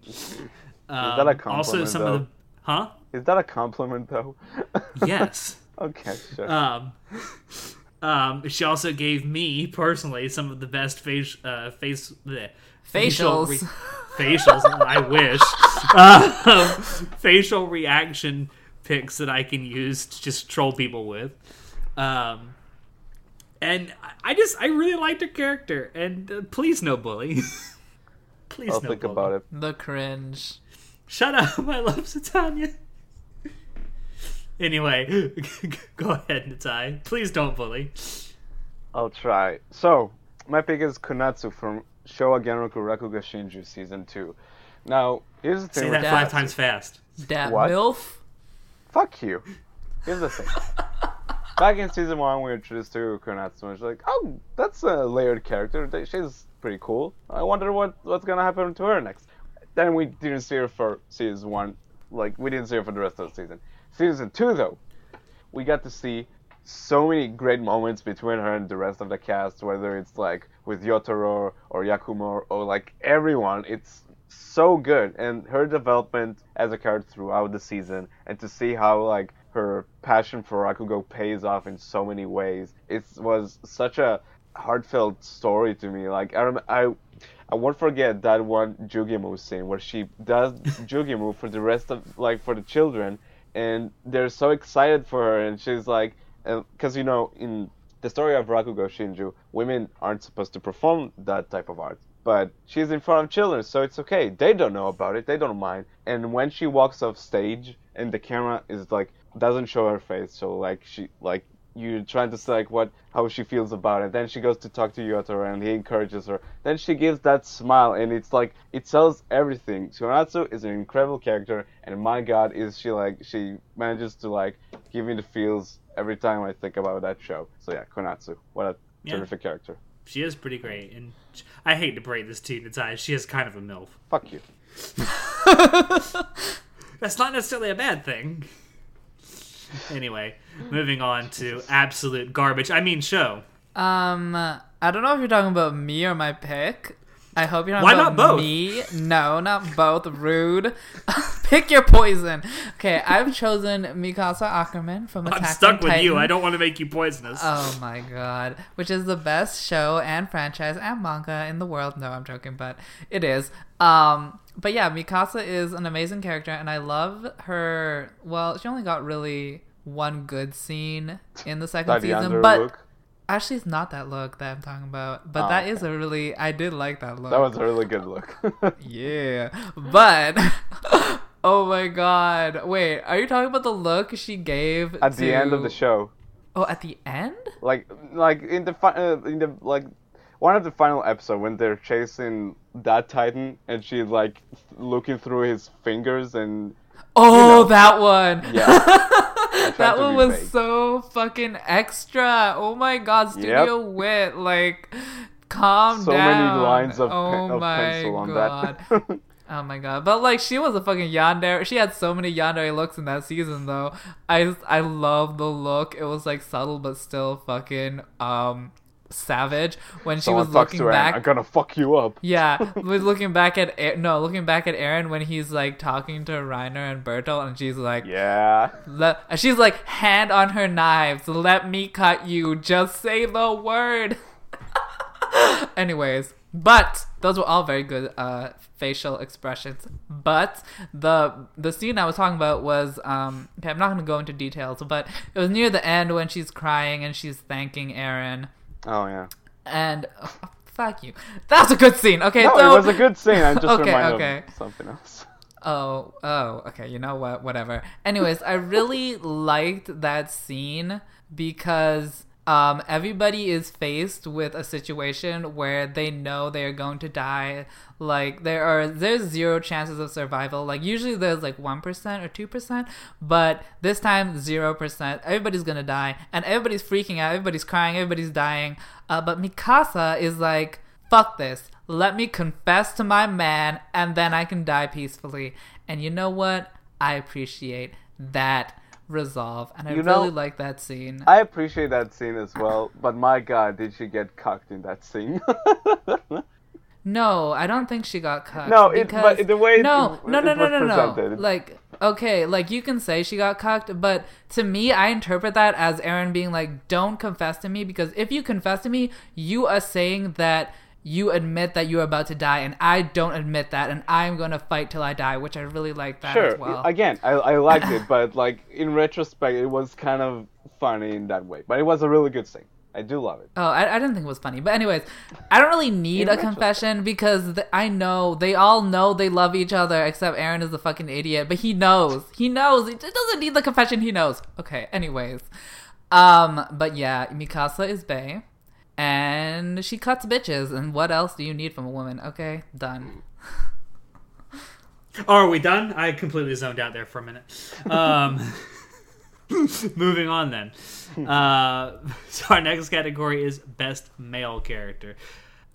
Um, that a also some of the Huh? Is that a compliment though? Yes. okay, sure. Um, um, she also gave me personally some of the best face, uh, face, bleh, facial Facials. facials. I wish. Um, facial reaction pics that I can use to just troll people with. Um, and I- I just, I really liked her character. And uh, please no bully. please I'll no think bully. about it. The cringe. Shut up, I love Satania. Anyway, go ahead, Natai. Please don't bully. I'll try. So, my pick is Konatsu from Showa Genroku Rakugo Shinju Season 2. Now, here's the thing Say that Dad. five times fast. Dat What? MILF? Fuck you. Here's the thing. Back in season one, we were introduced to Konatsu, and she's like, "Oh, that's a layered character. She's pretty cool. I wonder what what's gonna happen to her next." Then we didn't see her for season one. Like we didn't see her for the rest of the season. Season two, though, we got to see so many great moments between her and the rest of the cast. Whether it's like with Yotaro or Yakumo or like everyone, it's so good and her development as a character throughout the season and to see how like her passion for Rakugo pays off in so many ways it was such a heartfelt story to me like I rem- I I won't forget that one Jugemu scene where she does Jugemu for the rest of like for the children and they're so excited for her and she's like because you know in the story of Rakugo Shinju women aren't supposed to perform that type of art but she's in front of children, so it's okay. They don't know about it. They don't mind. And when she walks off stage and the camera is like doesn't show her face, so like she like you're trying to say like what how she feels about it. Then she goes to talk to Yotaro and he encourages her. Then she gives that smile and it's like it sells everything. Tsuratsu is an incredible character and my god is she like she manages to like give me the feels every time I think about that show. So yeah, Konatsu. What a Yeah. terrific character. She is pretty great, and sh- I hate to break this to you, Natai. She is kind of a milf. Fuck you. That's not necessarily a bad thing. Anyway, moving on to absolute garbage. I mean, show. Um, I don't know if you're talking about me or my pick. I hope you're not Why not both? me. No, not both. Rude. Pick your poison. Okay, I've chosen Mikasa Ackerman from Attack I'm stuck on with you. I don't want to make you poisonous. Oh my god. Which is the best show and franchise and manga in the world. No, I'm joking, but it is. Um but yeah, Mikasa is an amazing character and I love her well, she only got really one good scene in the second Like season, but look. Actually it's not that look that I'm talking about. But Oh, that okay. is a really I did like that look. That was a really good look. Yeah. But Oh my god. Wait, are you talking about the look she gave At the end of the show, Oh, at the end? like like in the fi- uh, in the like one of the final episode when they're chasing that Titan and she's like looking through his fingers and Oh, know. that one. Yeah. that one was vague. so fucking extra. Oh my god, Studio Wit, like, calm so down. So many lines of, oh pen- of my pencil on god. that. Oh my god. But like she was a fucking yandere. She had so many yandere looks in that season though. I I love the look. It was like subtle but still fucking um savage when she Someone was looking back. I'm gonna fuck you up. Yeah, was looking back at A- no, looking back at Eren when he's like talking to Reiner and Bertolt, and she's like, Yeah. And she's like, hand on her knives, let me cut you. Just say the word. Anyways, but those were all very good uh, facial expressions. But the the scene I was talking about was um, okay. I'm not going to go into details, but it was near the end when she's crying and she's thanking Eren. Oh yeah. And oh, fuck you. That's a good scene. Okay, No, so it was a good scene. I'm just Okay, reminded okay. of something else. Oh, oh, okay. You know what? Whatever. Anyways, I really liked that scene because um, everybody is faced with a situation where they know they're going to die. Like there are there's zero chances of survival. Like usually there's like one percent or two percent, but this time zero percent. Everybody's gonna die, and everybody's freaking out. Everybody's crying. Everybody's dying. Uh, but Mikasa is like fuck this. Let me confess to my man, and then I can die peacefully. And you know what? I appreciate that resolve, and I You know, really like that scene. I appreciate that scene as well, but my god, did she get cucked in that scene? No, I don't think she got cut. No, it- because, but the way no, it- no, no, it no, no, no. presented. Like, okay, like you can say she got cucked, but to me, I interpret that as Eren being like, "Don't confess to me," because if you confess to me, you are saying that you admit that you're about to die, and I don't admit that, and I'm gonna fight till I die, which I really like that Sure. as well. Again, I, I liked it, but like in retrospect, it was kind of funny in that way. But it was a really good scene. I do love it. Oh, I, I didn't think it was funny. But anyways, I don't really need a confession because th- I know they all know they love each other except Eren is a fucking idiot. But he knows. He knows. He doesn't need the confession. He knows. Okay. Anyways, um, but yeah, Mikasa is Bay, and she cuts bitches. And what else do you need from a woman? Okay, done. Oh, are we done? I completely zoned out there for a minute. Um, moving on then. Uh, so our next category is best male character.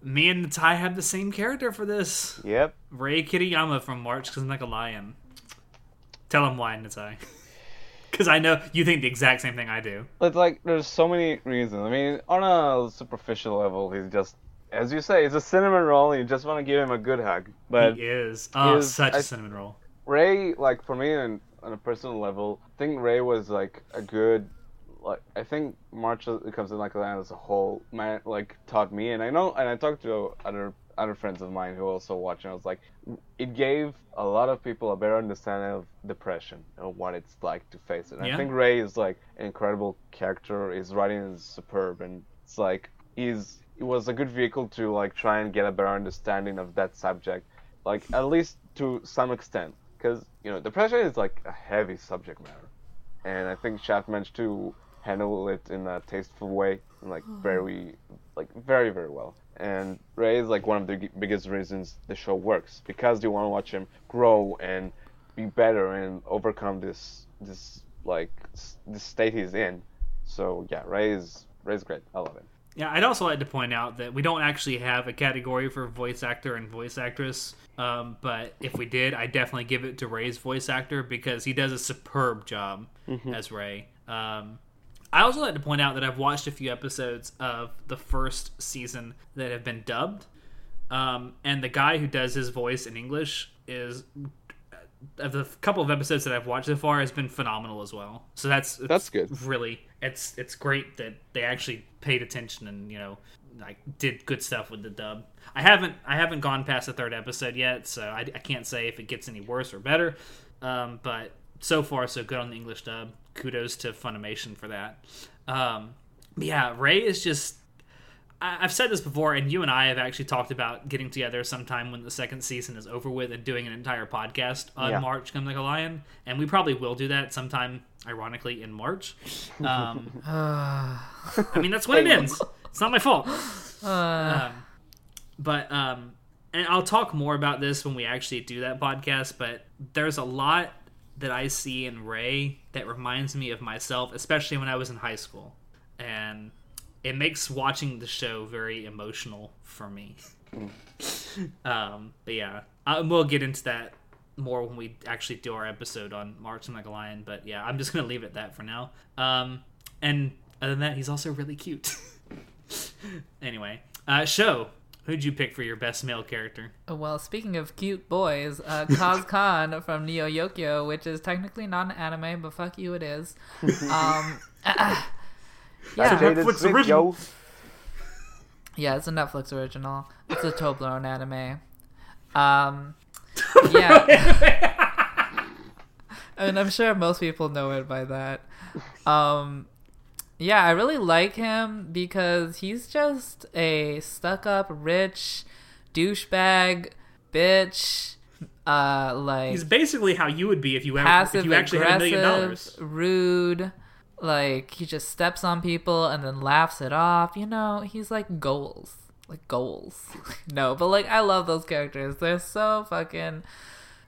Me and Natai have the same character for this. Yep. Ray Kiriyama from March because I'm like a lion. Tell him why, Natai. Because I know you think the exact same thing I do. But like, there's so many reasons. I mean, on a superficial level, he's just, as you say, he's a cinnamon roll. And you just want to give him a good hug. But he is. Oh, is- such a I- cinnamon roll. Ray, like for me, on, on a personal level, I think Ray was like a good. Like I think March uh, comes in like land as a whole, man, like taught me, and I know, and I talked to other other friends of mine who also watch, and I was like, it gave a lot of people a better understanding of depression and what it's like to face it. And Yeah. I think Ray is like an incredible character. His writing is superb, and it's like he's it was a good vehicle to like try and get a better understanding of that subject, like at least to some extent, because you know depression is like a heavy subject matter, and I think Shaft managed to handle it in a tasteful way, and like hmm. very, like very very well. And Ray is like one of the g- biggest reasons the show works because you want to watch him grow and be better and overcome this this like s- this state he's in. So yeah, Ray is Ray's great. I love it. Yeah, I'd also like to point out that we don't actually have a category for voice actor and voice actress. Um, but if we did, I definitely give it to Ray's voice actor because he does a superb job as Ray. Um, I also like to point out that I've watched a few episodes of the first season that have been dubbed, um, and the guy who does his voice in English is of the couple of episodes that I've watched so far has been phenomenal as well. So that's That's good. Really, it's it's great that they actually paid attention and you know like did good stuff with the dub. I haven't I haven't gone past the third episode yet, so I, I can't say if it gets any worse or better. Um, but so far so good on the English dub. Kudos to Funimation for that. Um, yeah, Ray is just I- I've said this before, and you and I have actually talked about getting together sometime when the second season is over with and doing an entire podcast on Yeah. March Come Like a Lion. And we probably will do that sometime, ironically, in March. Um, I mean, that's when it ends. It's not my fault. Um, but, um, and I'll talk more about this when we actually do that podcast, but there's a lot that I see in Ray that reminds me of myself, especially when I was in high school. And it makes watching the show very emotional for me. um, but yeah, I, we'll get into that more when we actually do our episode on Marching Like a Lion. But yeah, I'm just gonna leave it at that for now. Um, and other than that, he's also really cute. anyway, uh, show. Who'd you pick for your best male character? Well, speaking of cute boys, uh, Kaz Kaan from Neo Yokio, which is technically not an anime, but fuck you, it is. Um, yeah, Jaden Netflix original. yeah, it's a Netflix original. It's a Toblerone anime. Um, yeah, I mean, I'm sure most people know it by that. Um, yeah, I really like him because he's just a stuck-up, rich douchebag, bitch. Uh, like He's basically how you would be if you ever, if you actually had a million dollars. rude. Like he just steps on people and then laughs it off. You know, he's like goals, like goals. no, but like I love those characters. They're so fucking.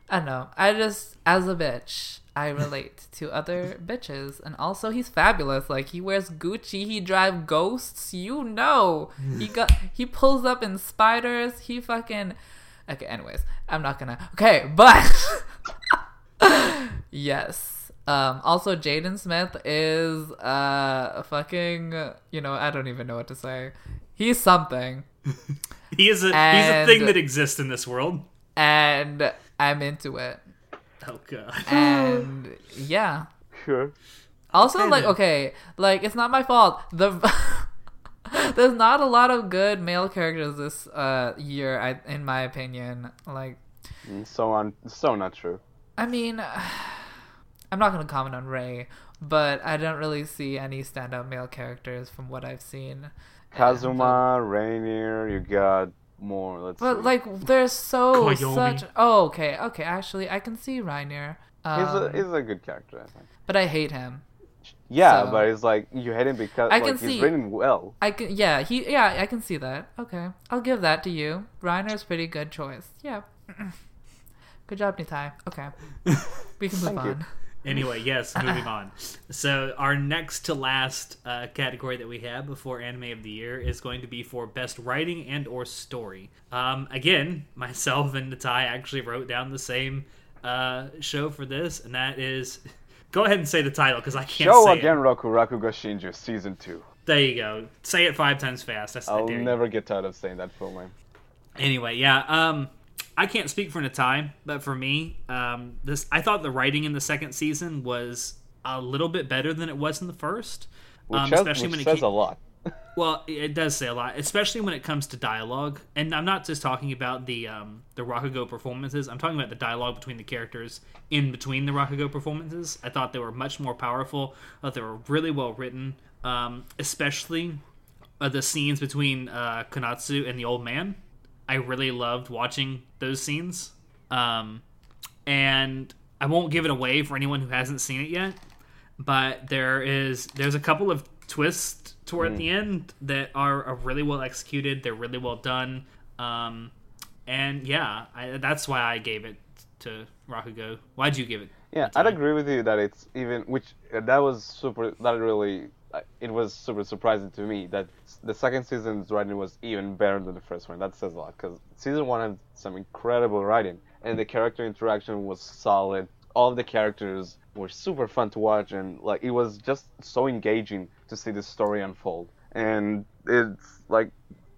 I don't know. I just as a bitch, I relate to other bitches, and also he's fabulous. Like he wears Gucci, he drive ghosts. You know, he got he pulls up in spiders. He fucking. Okay, anyways, I'm not gonna. Okay, but yes. Um, also, Jaden Smith is uh a fucking. You know, I don't even know what to say. He's something, He is a he's a thing that exists in this world. and I'm into it. Oh god. and yeah. Sure. Also, Okay, like, okay, like it's not my fault. The there's not a lot of good male characters this uh year, I, in my opinion. Like, Mm, So on. So not true. I mean, I'm not gonna comment on Ray, but I don't really see any standout male characters from what I've seen. Kazuma, Reiner. You got more. Let's. But see. like, there's so Koyomi. such. Oh, okay, okay. Actually, I can see Reiner. Um, he's a he's a good character. I think. but I hate him. Yeah, So- but it's like you hate him because I like can he's see- written well. I can, yeah, he, yeah, I can see that. Okay, I'll give that to you. Reiner's pretty good choice. Yeah. Good job, Nitai. Okay, we can move Thank you. On. Anyway, yes, moving on. So our next to last uh, category that we have before anime of the year is going to be for best writing and or story. Um, again, myself and Natai actually wrote down the same uh, show for this, and that is. Go ahead and say the title because I can't Show say again, it. Roku Rakugo Shinju season two. There you go. Say it five times fast. That's I I'll never get tired of saying that full name. Anyway, yeah. Um, I can't speak for Natai, but for me, um, this I thought the writing in the second season was a little bit better than it was in the first. Which, um, has, especially which when it says came, a lot. well, it does say a lot, especially when it comes to dialogue. And I'm not just talking about the um, the Rakugo performances. I'm talking about the dialogue between the characters in between the Rakugo performances. I thought they were much more powerful. I thought they were really well written, um, especially uh, the scenes between uh, Konatsu and the old man. I really loved watching those scenes. Um, and I won't give it away for anyone who hasn't seen it yet. But there is there's a couple of twists toward the end that are, are really well executed. They're really well done. Um, and yeah, I, that's why I gave it to Rakugo. Why'd you give it? Yeah, I'd agree with you that it's even which uh, that was super. That really, it was super surprising to me that the second season's writing was even better than the first one. That says a lot because season one had some incredible writing and the character interaction was solid. All the characters were super fun to watch and like it was just so engaging to see the story unfold. And it's like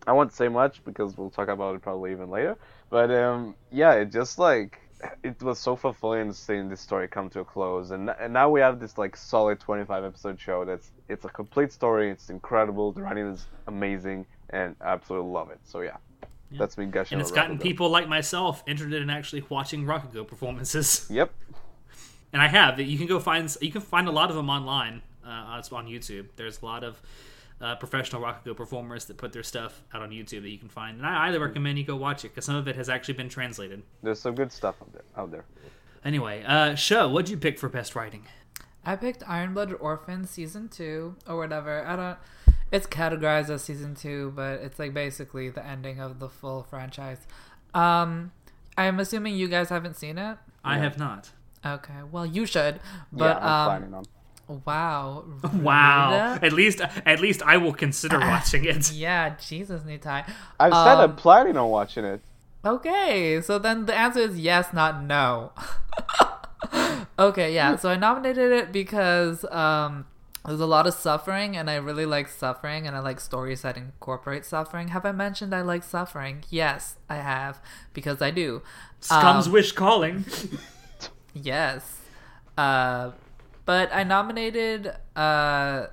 I won't say much because we'll talk about it probably even later. But um, yeah, it just like it was so fulfilling seeing this story come to a close, and, and now we have this like solid 25 episode show. That's it's a complete story. It's incredible. The writing is amazing, and I absolutely love it. So yeah, that's me gushing. And it's gotten Rakugo. people like myself interested in actually watching Rakugo performances. Yep. and I have. You can go find you can find a lot of them online uh, on YouTube. There's a lot of uh, professional Rakugo performers that put their stuff out on YouTube that you can find, and I highly recommend you go watch it because some of it has actually been translated. There's some good stuff out there. Out there. Anyway, uh, show what'd you pick for best writing? I picked Iron Blooded Orphan season two or whatever. I don't. It's categorized as season two, but it's like basically the ending of the full franchise. Um, I'm assuming you guys haven't seen it. I Yeah. have not. Okay, well you should. But yeah, I'm um, planning on. Wow, Wow. Rude. At least, at least I will consider watching it. Yeah, Jesus, Nitai. I've said I'm um, planning on watching it. Okay, so then the answer is yes, not no. okay, yeah. So I nominated it because um, there's a lot of suffering, and I really like suffering, and I like stories that incorporate suffering. Have I mentioned I like suffering? Yes, I have because I do. Scum's Um, wish calling. Yes. Uh, but I nominated uh,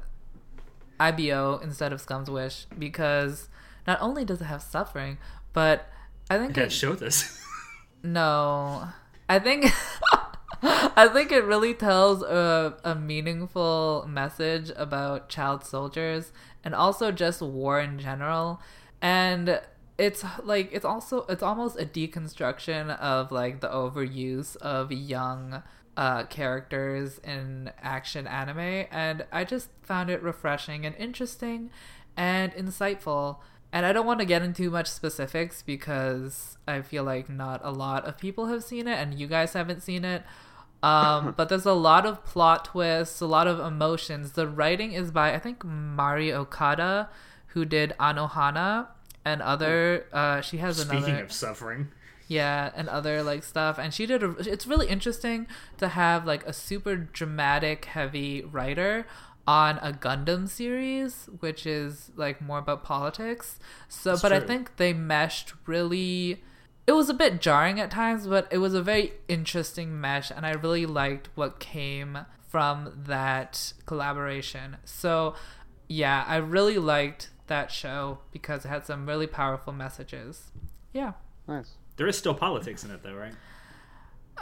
IBO instead of Scum's Wish because not only does it have suffering, but I think Yeah, it, show this. no, I think I think it really tells a, a meaningful message about child soldiers and also just war in general. And it's like it's also it's almost a deconstruction of like the overuse of young uh, characters in action anime, and I just found it refreshing and interesting and insightful. And I don't want to get into much specifics because I feel like not a lot of people have seen it, and you guys haven't seen it. Um, but there's a lot of plot twists, a lot of emotions. The writing is by I think Mari Okada, who did Anohana and other. Uh, she has Speaking another. Speaking of suffering, Yeah, and other like stuff. And she did a it's really interesting to have like a super dramatic heavy writer on a Gundam series, which is like more about politics. So That's but I think they meshed really it was a bit jarring at times, but it was a very interesting mesh, and I really liked what came from that collaboration. So, yeah, I really liked that show because it had some really powerful messages. Yeah. Nice. There is still politics in it, though, right?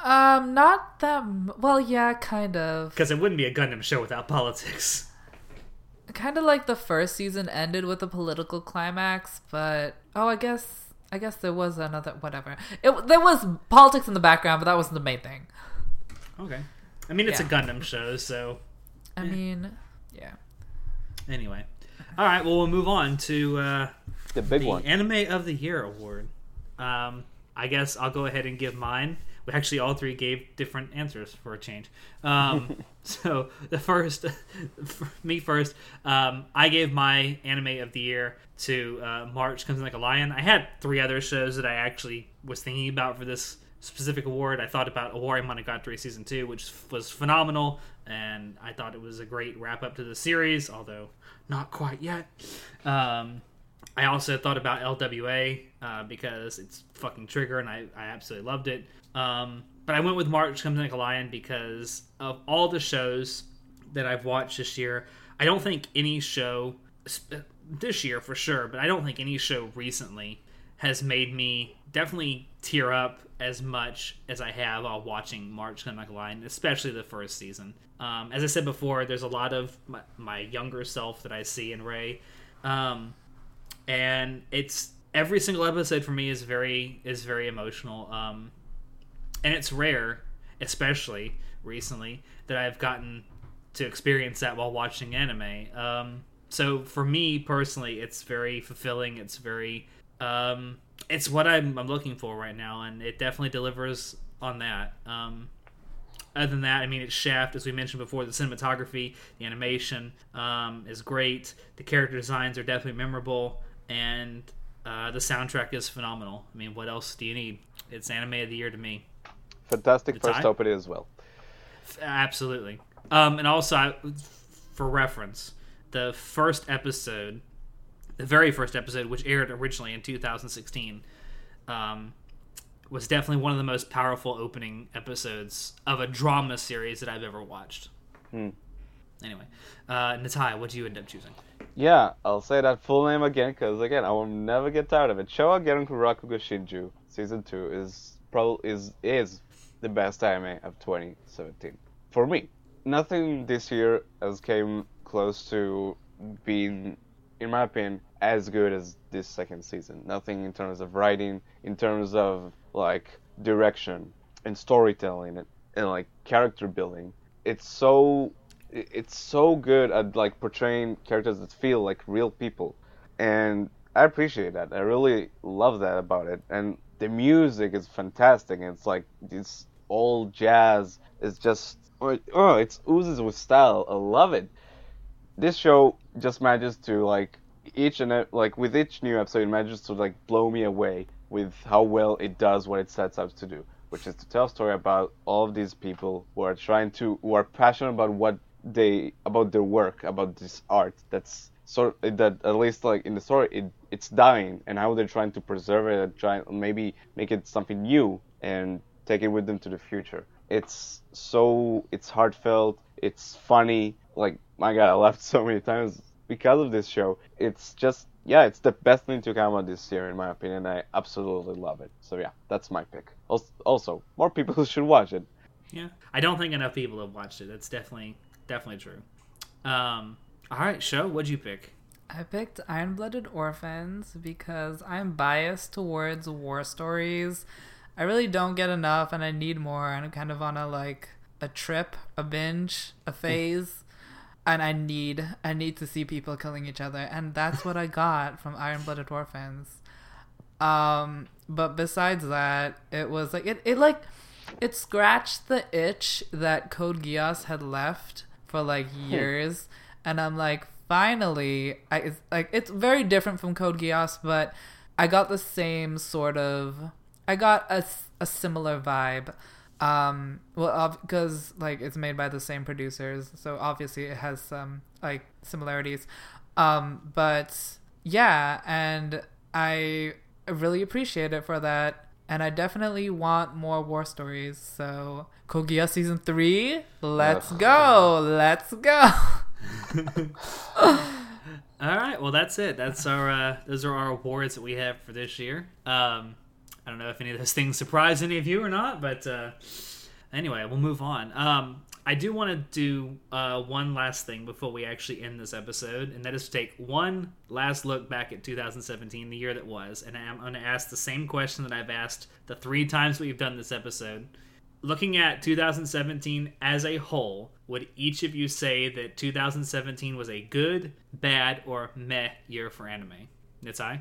Um, not that. Well, yeah, kind of. Because it wouldn't be a Gundam show without politics. Kind of like the first season ended with a political climax, but oh, I guess I guess there was another whatever. It there was politics in the background, but that wasn't the main thing. Okay. I mean, it's Yeah. a Gundam show, so I Yeah. mean, yeah. anyway. All right, well, we'll move on to uh, The big the one. Anime of the Year award. Um, I guess I'll go ahead and give mine. We actually all three gave different answers for a change. Um, so the first, me first, um, I gave my Anime of the Year to uh, March Comes in Like a Lion. I had three other shows that I actually was thinking about for this specific award. I thought about Owari Monogatari season two, which was phenomenal, and I thought it was a great wrap up to the series, although not quite yet. Um, I also thought about LWA uh, because it's fucking Trigger, and I, I absolutely loved it. Um, but I went with March Comes Like a Lion because of all the shows that I've watched this year. I don't think any show this year for sure, but I don't think any show recently has made me definitely tear up as much as I have while watching March Comes Like a Lion, especially the first season. Um, as I said before, there's a lot of my, my younger self that I see in Rei. Um, and it's every single episode for me is very is very emotional um and it's rare especially recently that i've gotten to experience that while watching anime um so for me personally it's very fulfilling it's very um it's what i'm, I'm looking for right now and it definitely delivers on that um other than that, I mean, it's Shaft, as we mentioned before. The cinematography, the animation um, is great. The character designs are definitely memorable, and uh, the soundtrack is phenomenal. I mean, what else do you need? It's anime of the year to me. Fantastic first opening as well. Absolutely. Um, and also, I, for reference, the first episode, the very first episode, which aired originally in 2016, um, was definitely one of the most powerful opening episodes of a drama series that I've ever watched. Hmm. Anyway, uh, Natai, what do you end up choosing? Yeah, I'll say that full name again because again I will never get tired of it. Showa Genroku Rakugo Shinju season two is probably is is the best anime of 2017 for me. Nothing this year has came close to being, in my opinion, as good as this second season. Nothing in terms of writing, in terms of like direction and storytelling and, and like character building. It's so it's so good at like portraying characters that feel like real people. And i appreciate that. I really love that about it. And the music is fantastic. It's like this old jazz is just oh oh, it's oozes with style. I love it. This show just manages to like each and like with each new episode it manages to like blow me away with how well it does what it sets out to do which is to tell a story about all of these people who are trying to who are passionate about what they about their work about this art that's sort that at least like in the story it it's dying and how they're trying to preserve it and try maybe make it something new and take it with them to the future. It's so it's heartfelt it's funny like my god i laughed so many times because of this show. It's just yeah it's the best thing to come out this year in my opinion i absolutely love it. So yeah that's my pick. Also, more people should watch it. Yeah, I don't think enough people have watched it. That's definitely definitely true. Um, all right, show. What'd you pick? I picked Iron Blooded Orphans because I'm biased towards war stories. I really don't get enough and I need more and I'm kind of on a like a trip, a binge, a phase. And I need I need to see people killing each other and that's what I got from Iron Blooded Orphans. Um but besides that, it was like it, it like it scratched the itch that Code Geass had left for like years, and I'm like, finally, I it's, like it's very different from Code Geass, but I got the same sort of, I got a, a similar vibe. Um, well, because like it's made by the same producers, so obviously it has some like similarities. Um, but yeah, and I really appreciate it for that. And I definitely want more war stories. So Code Geass season three, let's Ugh. go, let's go. All right, well that's it. That's our uh, those are our awards that we have for this year. Um, I don't know if any of those things surprise any of you or not, but uh, anyway, we'll move on. Um, I do want to do uh, one last thing before we actually end this episode, and that is to take one last look back at 2017, the year that was, and I'm going to ask the same question that I've asked the three times we've done this episode. Looking at 2017 as a whole, would each of you say that 2017 was a good, bad, or meh year for anime? It's I.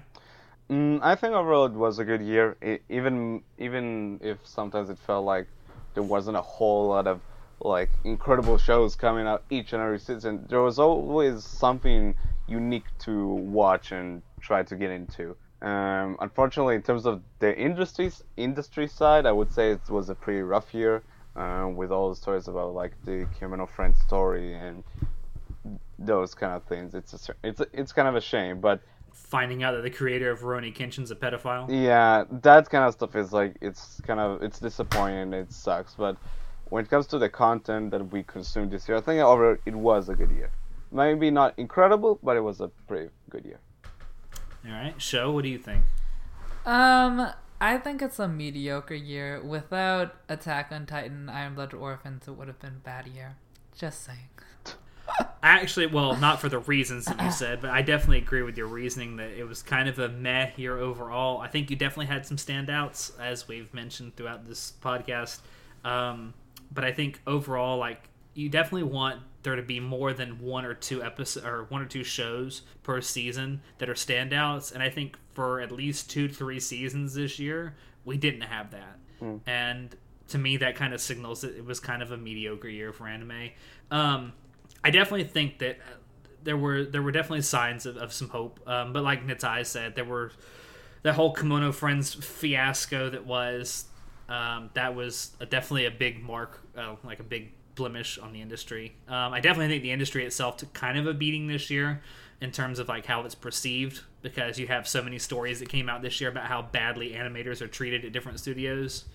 Mm, I think overall it was a good year, e- even even if sometimes it felt like there wasn't a whole lot of like incredible shows coming out each and every season. There was always something unique to watch and try to get into. Um, unfortunately, in terms of the industries industry side, I would say it was a pretty rough year uh, with all the stories about like the Kemono Friend story and those kind of things. It's a, it's a, it's kind of a shame, but Finding out that the creator of Rurouni Kenshin's a pedophile. yeah, that kind of stuff is like it's kind of it's disappointing. It sucks, but when it comes to the content that we consumed this year, I think overall it was a good year. Maybe not incredible, but it was a pretty good year. All right, show. What do you think? Um, I think it's a mediocre year. Without Attack on Titan, Iron Blooded Orphans, it would have been a bad year. Just saying. Actually, well, not for the reasons that you said, but I definitely agree with your reasoning that it was kind of a meh year overall. I think you definitely had some standouts, as we've mentioned throughout this podcast. Um, but I think overall, like you definitely want there to be more than one or two episodes or one or two shows per season that are standouts. And I think for at least two to three seasons this year, we didn't have that. And to me, that kind of signals that it was kind of a mediocre year for anime. Um, I definitely think that uh, there were there were definitely signs of, of some hope. Um, but like Nitai said, there were that whole Kemono Friends fiasco that was um, that was a, definitely a big mark, uh, like a big blemish on the industry. Um, I definitely think the industry itself took kind of a beating this year in terms of like how it's perceived because you have so many stories that came out this year about how badly animators are treated at different studios.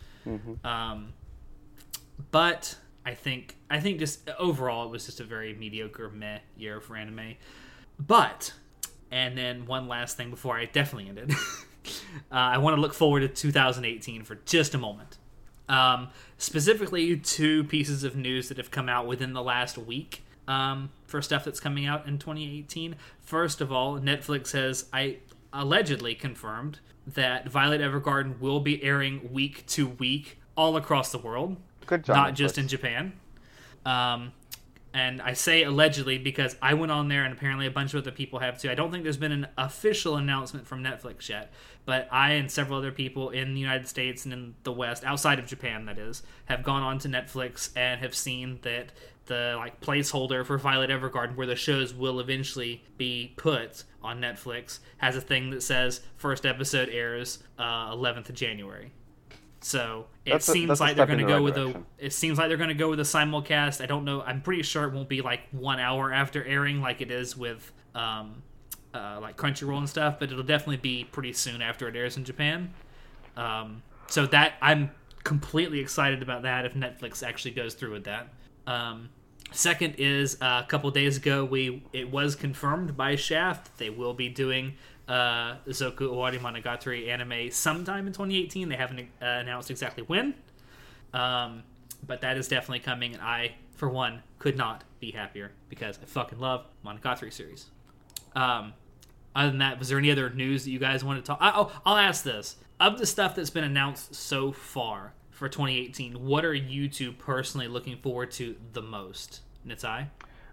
Um, but I think I think just overall it was just a very mediocre meh year for anime. But and then one last thing before I definitely ended, uh, I want to look forward to 2018 for just a moment. Um, specifically, two pieces of news that have come out within the last week um, for stuff that's coming out in 2018. First of all, Netflix has I allegedly confirmed that Violet Evergarden will be airing week to week all across the world Good job. not just in Japan. Um, and I say allegedly because I went on there and apparently a bunch of other people have too. I don't think there's been an official announcement from Netflix yet, but I and several other people in the United States and in the West, outside of Japan, that is, have gone on to Netflix and have seen that the like placeholder for Violet Evergarden, where the shows will eventually be put on Netflix, has a thing that says first episode airs uh, 11th of January. So it That's seems a like they're going to the go right with a. It seems like they're going to go with a simulcast. I don't know. I'm pretty sure it won't be like one hour after airing, like it is with um, uh, like Crunchyroll and stuff. But it'll definitely be pretty soon after it airs in Japan. Um, so that I'm completely excited about that. If Netflix actually goes through with that. Um, second is uh, a couple days ago we it was confirmed by Shaft they will be doing uh, Zoku Owari Monogatari anime sometime in 2018. They haven't uh, announced exactly when, um, but that is definitely coming. And I, for one, could not be happier because I fucking love Monogatari series. Um, other than that, was there any other news that you guys want to talk? I, oh, I'll ask this: of the stuff that's been announced so far for 2018, what are you two personally looking forward to the most? Nitzai?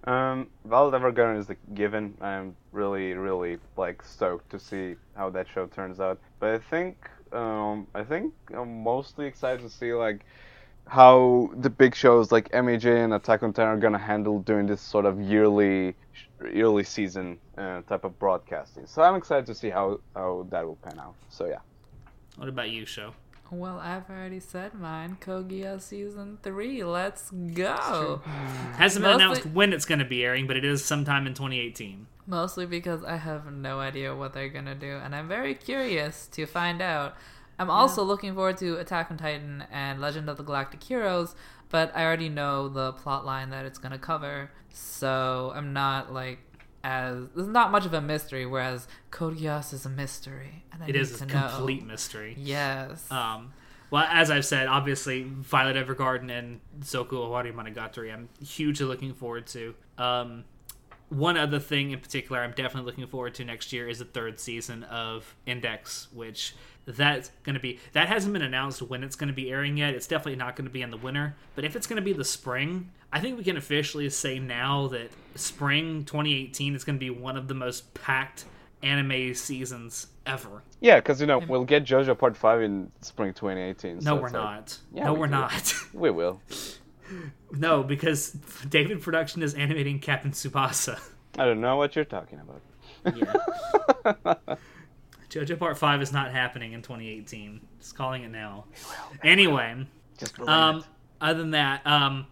Um, Violet Evergarden is the given. I'm really, really like stoked to see how that show turns out. But I think, um, I think I'm mostly excited to see like how the big shows like MHA and Attack on Titan are gonna handle doing this sort of yearly, yearly season uh, type of broadcasting. So I'm excited to see how how that will pan out. So yeah. What about you, Show? Well, I've already said mine. Code Geass season three. Let's go. Hmm. Hasn't been Mostly- announced when it's going to be airing, but it is sometime in 2018. Mostly because I have no idea what they're gonna do, and I'm very curious to find out. I'm also looking forward to Attack on Titan and Legend of the Galactic Heroes, but I already know the plot line that it's gonna cover, so I'm not like as there's not much of a mystery. Whereas Code Geass is a mystery, and I It is a know. complete mystery. Yes. Um, well, as I've said, obviously Violet Evergarden and Zoku Owari Monogatari, I'm hugely looking forward to. Um, one other thing in particular, I'm definitely looking forward to next year is the third season of Index, which that's going to be. That hasn't been announced when it's going to be airing yet. It's definitely not going to be in the winter, but if it's going to be the spring, I think we can officially say now that spring 2018 is going to be one of the most packed anime seasons ever. Yeah, because you know we'll get JoJo Part Five in spring 2018. No, so we're it's like- not. Yeah, no, we we're do. not. We will. no, because David Production is animating Captain Tsubasa. I don't know what you're talking about. JoJo Part 5 is not happening in 2018. Just calling it now. Anyway, um, other than that, um,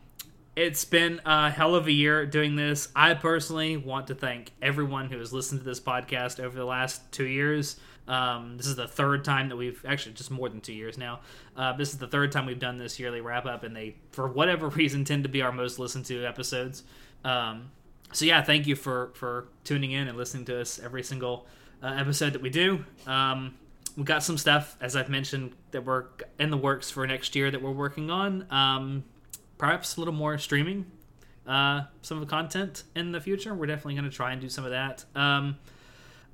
it's been a hell of a year doing this. I personally want to thank everyone who has listened to this podcast over the last two years. Um, this is the third time that we've actually just more than two years now. Uh, this is the third time we've done this yearly wrap up, and they, for whatever reason, tend to be our most listened to episodes. Um, so yeah, thank you for for tuning in and listening to us every single uh, episode that we do. Um, we got some stuff, as I've mentioned, that we're in the works for next year that we're working on. Um, perhaps a little more streaming, uh, some of the content in the future. We're definitely going to try and do some of that. Um,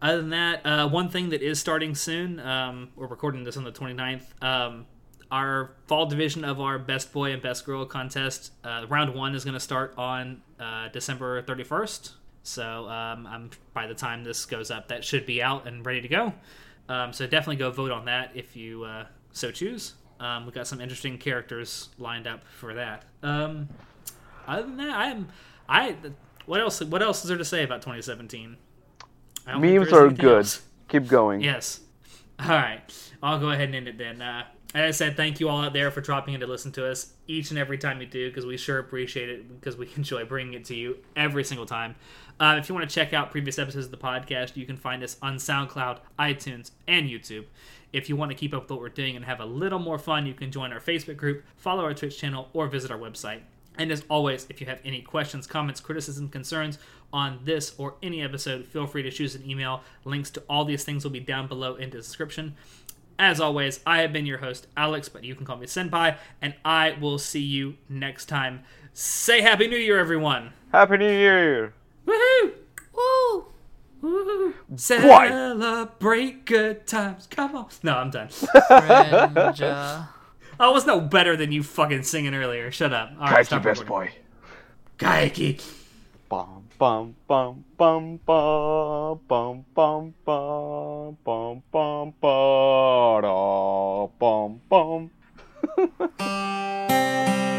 other than that, uh, one thing that is starting soon, um, we're recording this on the 29th. Um, our fall division of our Best Boy and Best Girl contest, uh, round one is going to start on uh, December 31st. So um, I'm, by the time this goes up, that should be out and ready to go. Um, so definitely go vote on that if you uh, so choose. Um, we've got some interesting characters lined up for that. Um, other than that, I'm I. What else? What else is there to say about 2017? I don't think Memes are good. else. Keep going. Yes. All right. I'll go ahead and end it then. Uh, as I said, thank you all out there for dropping in to listen to us each and every time you do, because we sure appreciate it, because we enjoy bringing it to you every single time. Uh, if you want to check out previous episodes of the podcast, you can find us on SoundCloud, iTunes, and YouTube. If you want to keep up with what we're doing and have a little more fun, you can join our Facebook group, follow our Twitch channel, or visit our website. And as always, if you have any questions, comments, criticism, concerns on this or any episode, feel free to choose an email. Links to all these things will be down below in the description. As always, I have been your host, Alex, but you can call me Senpai, and I will see you next time. Say Happy New Year, everyone! Happy New Year! Woohoo! Woo! Woohoo! Celebrate good times. Come on. No, I'm done. Cringe. uh, I was no better than you fucking singing earlier. Shut up. All right, Kaiki stop best recording. boy. Kaiki. Bum bum bum bum bum bum bum bum bum bum ba da bum bum.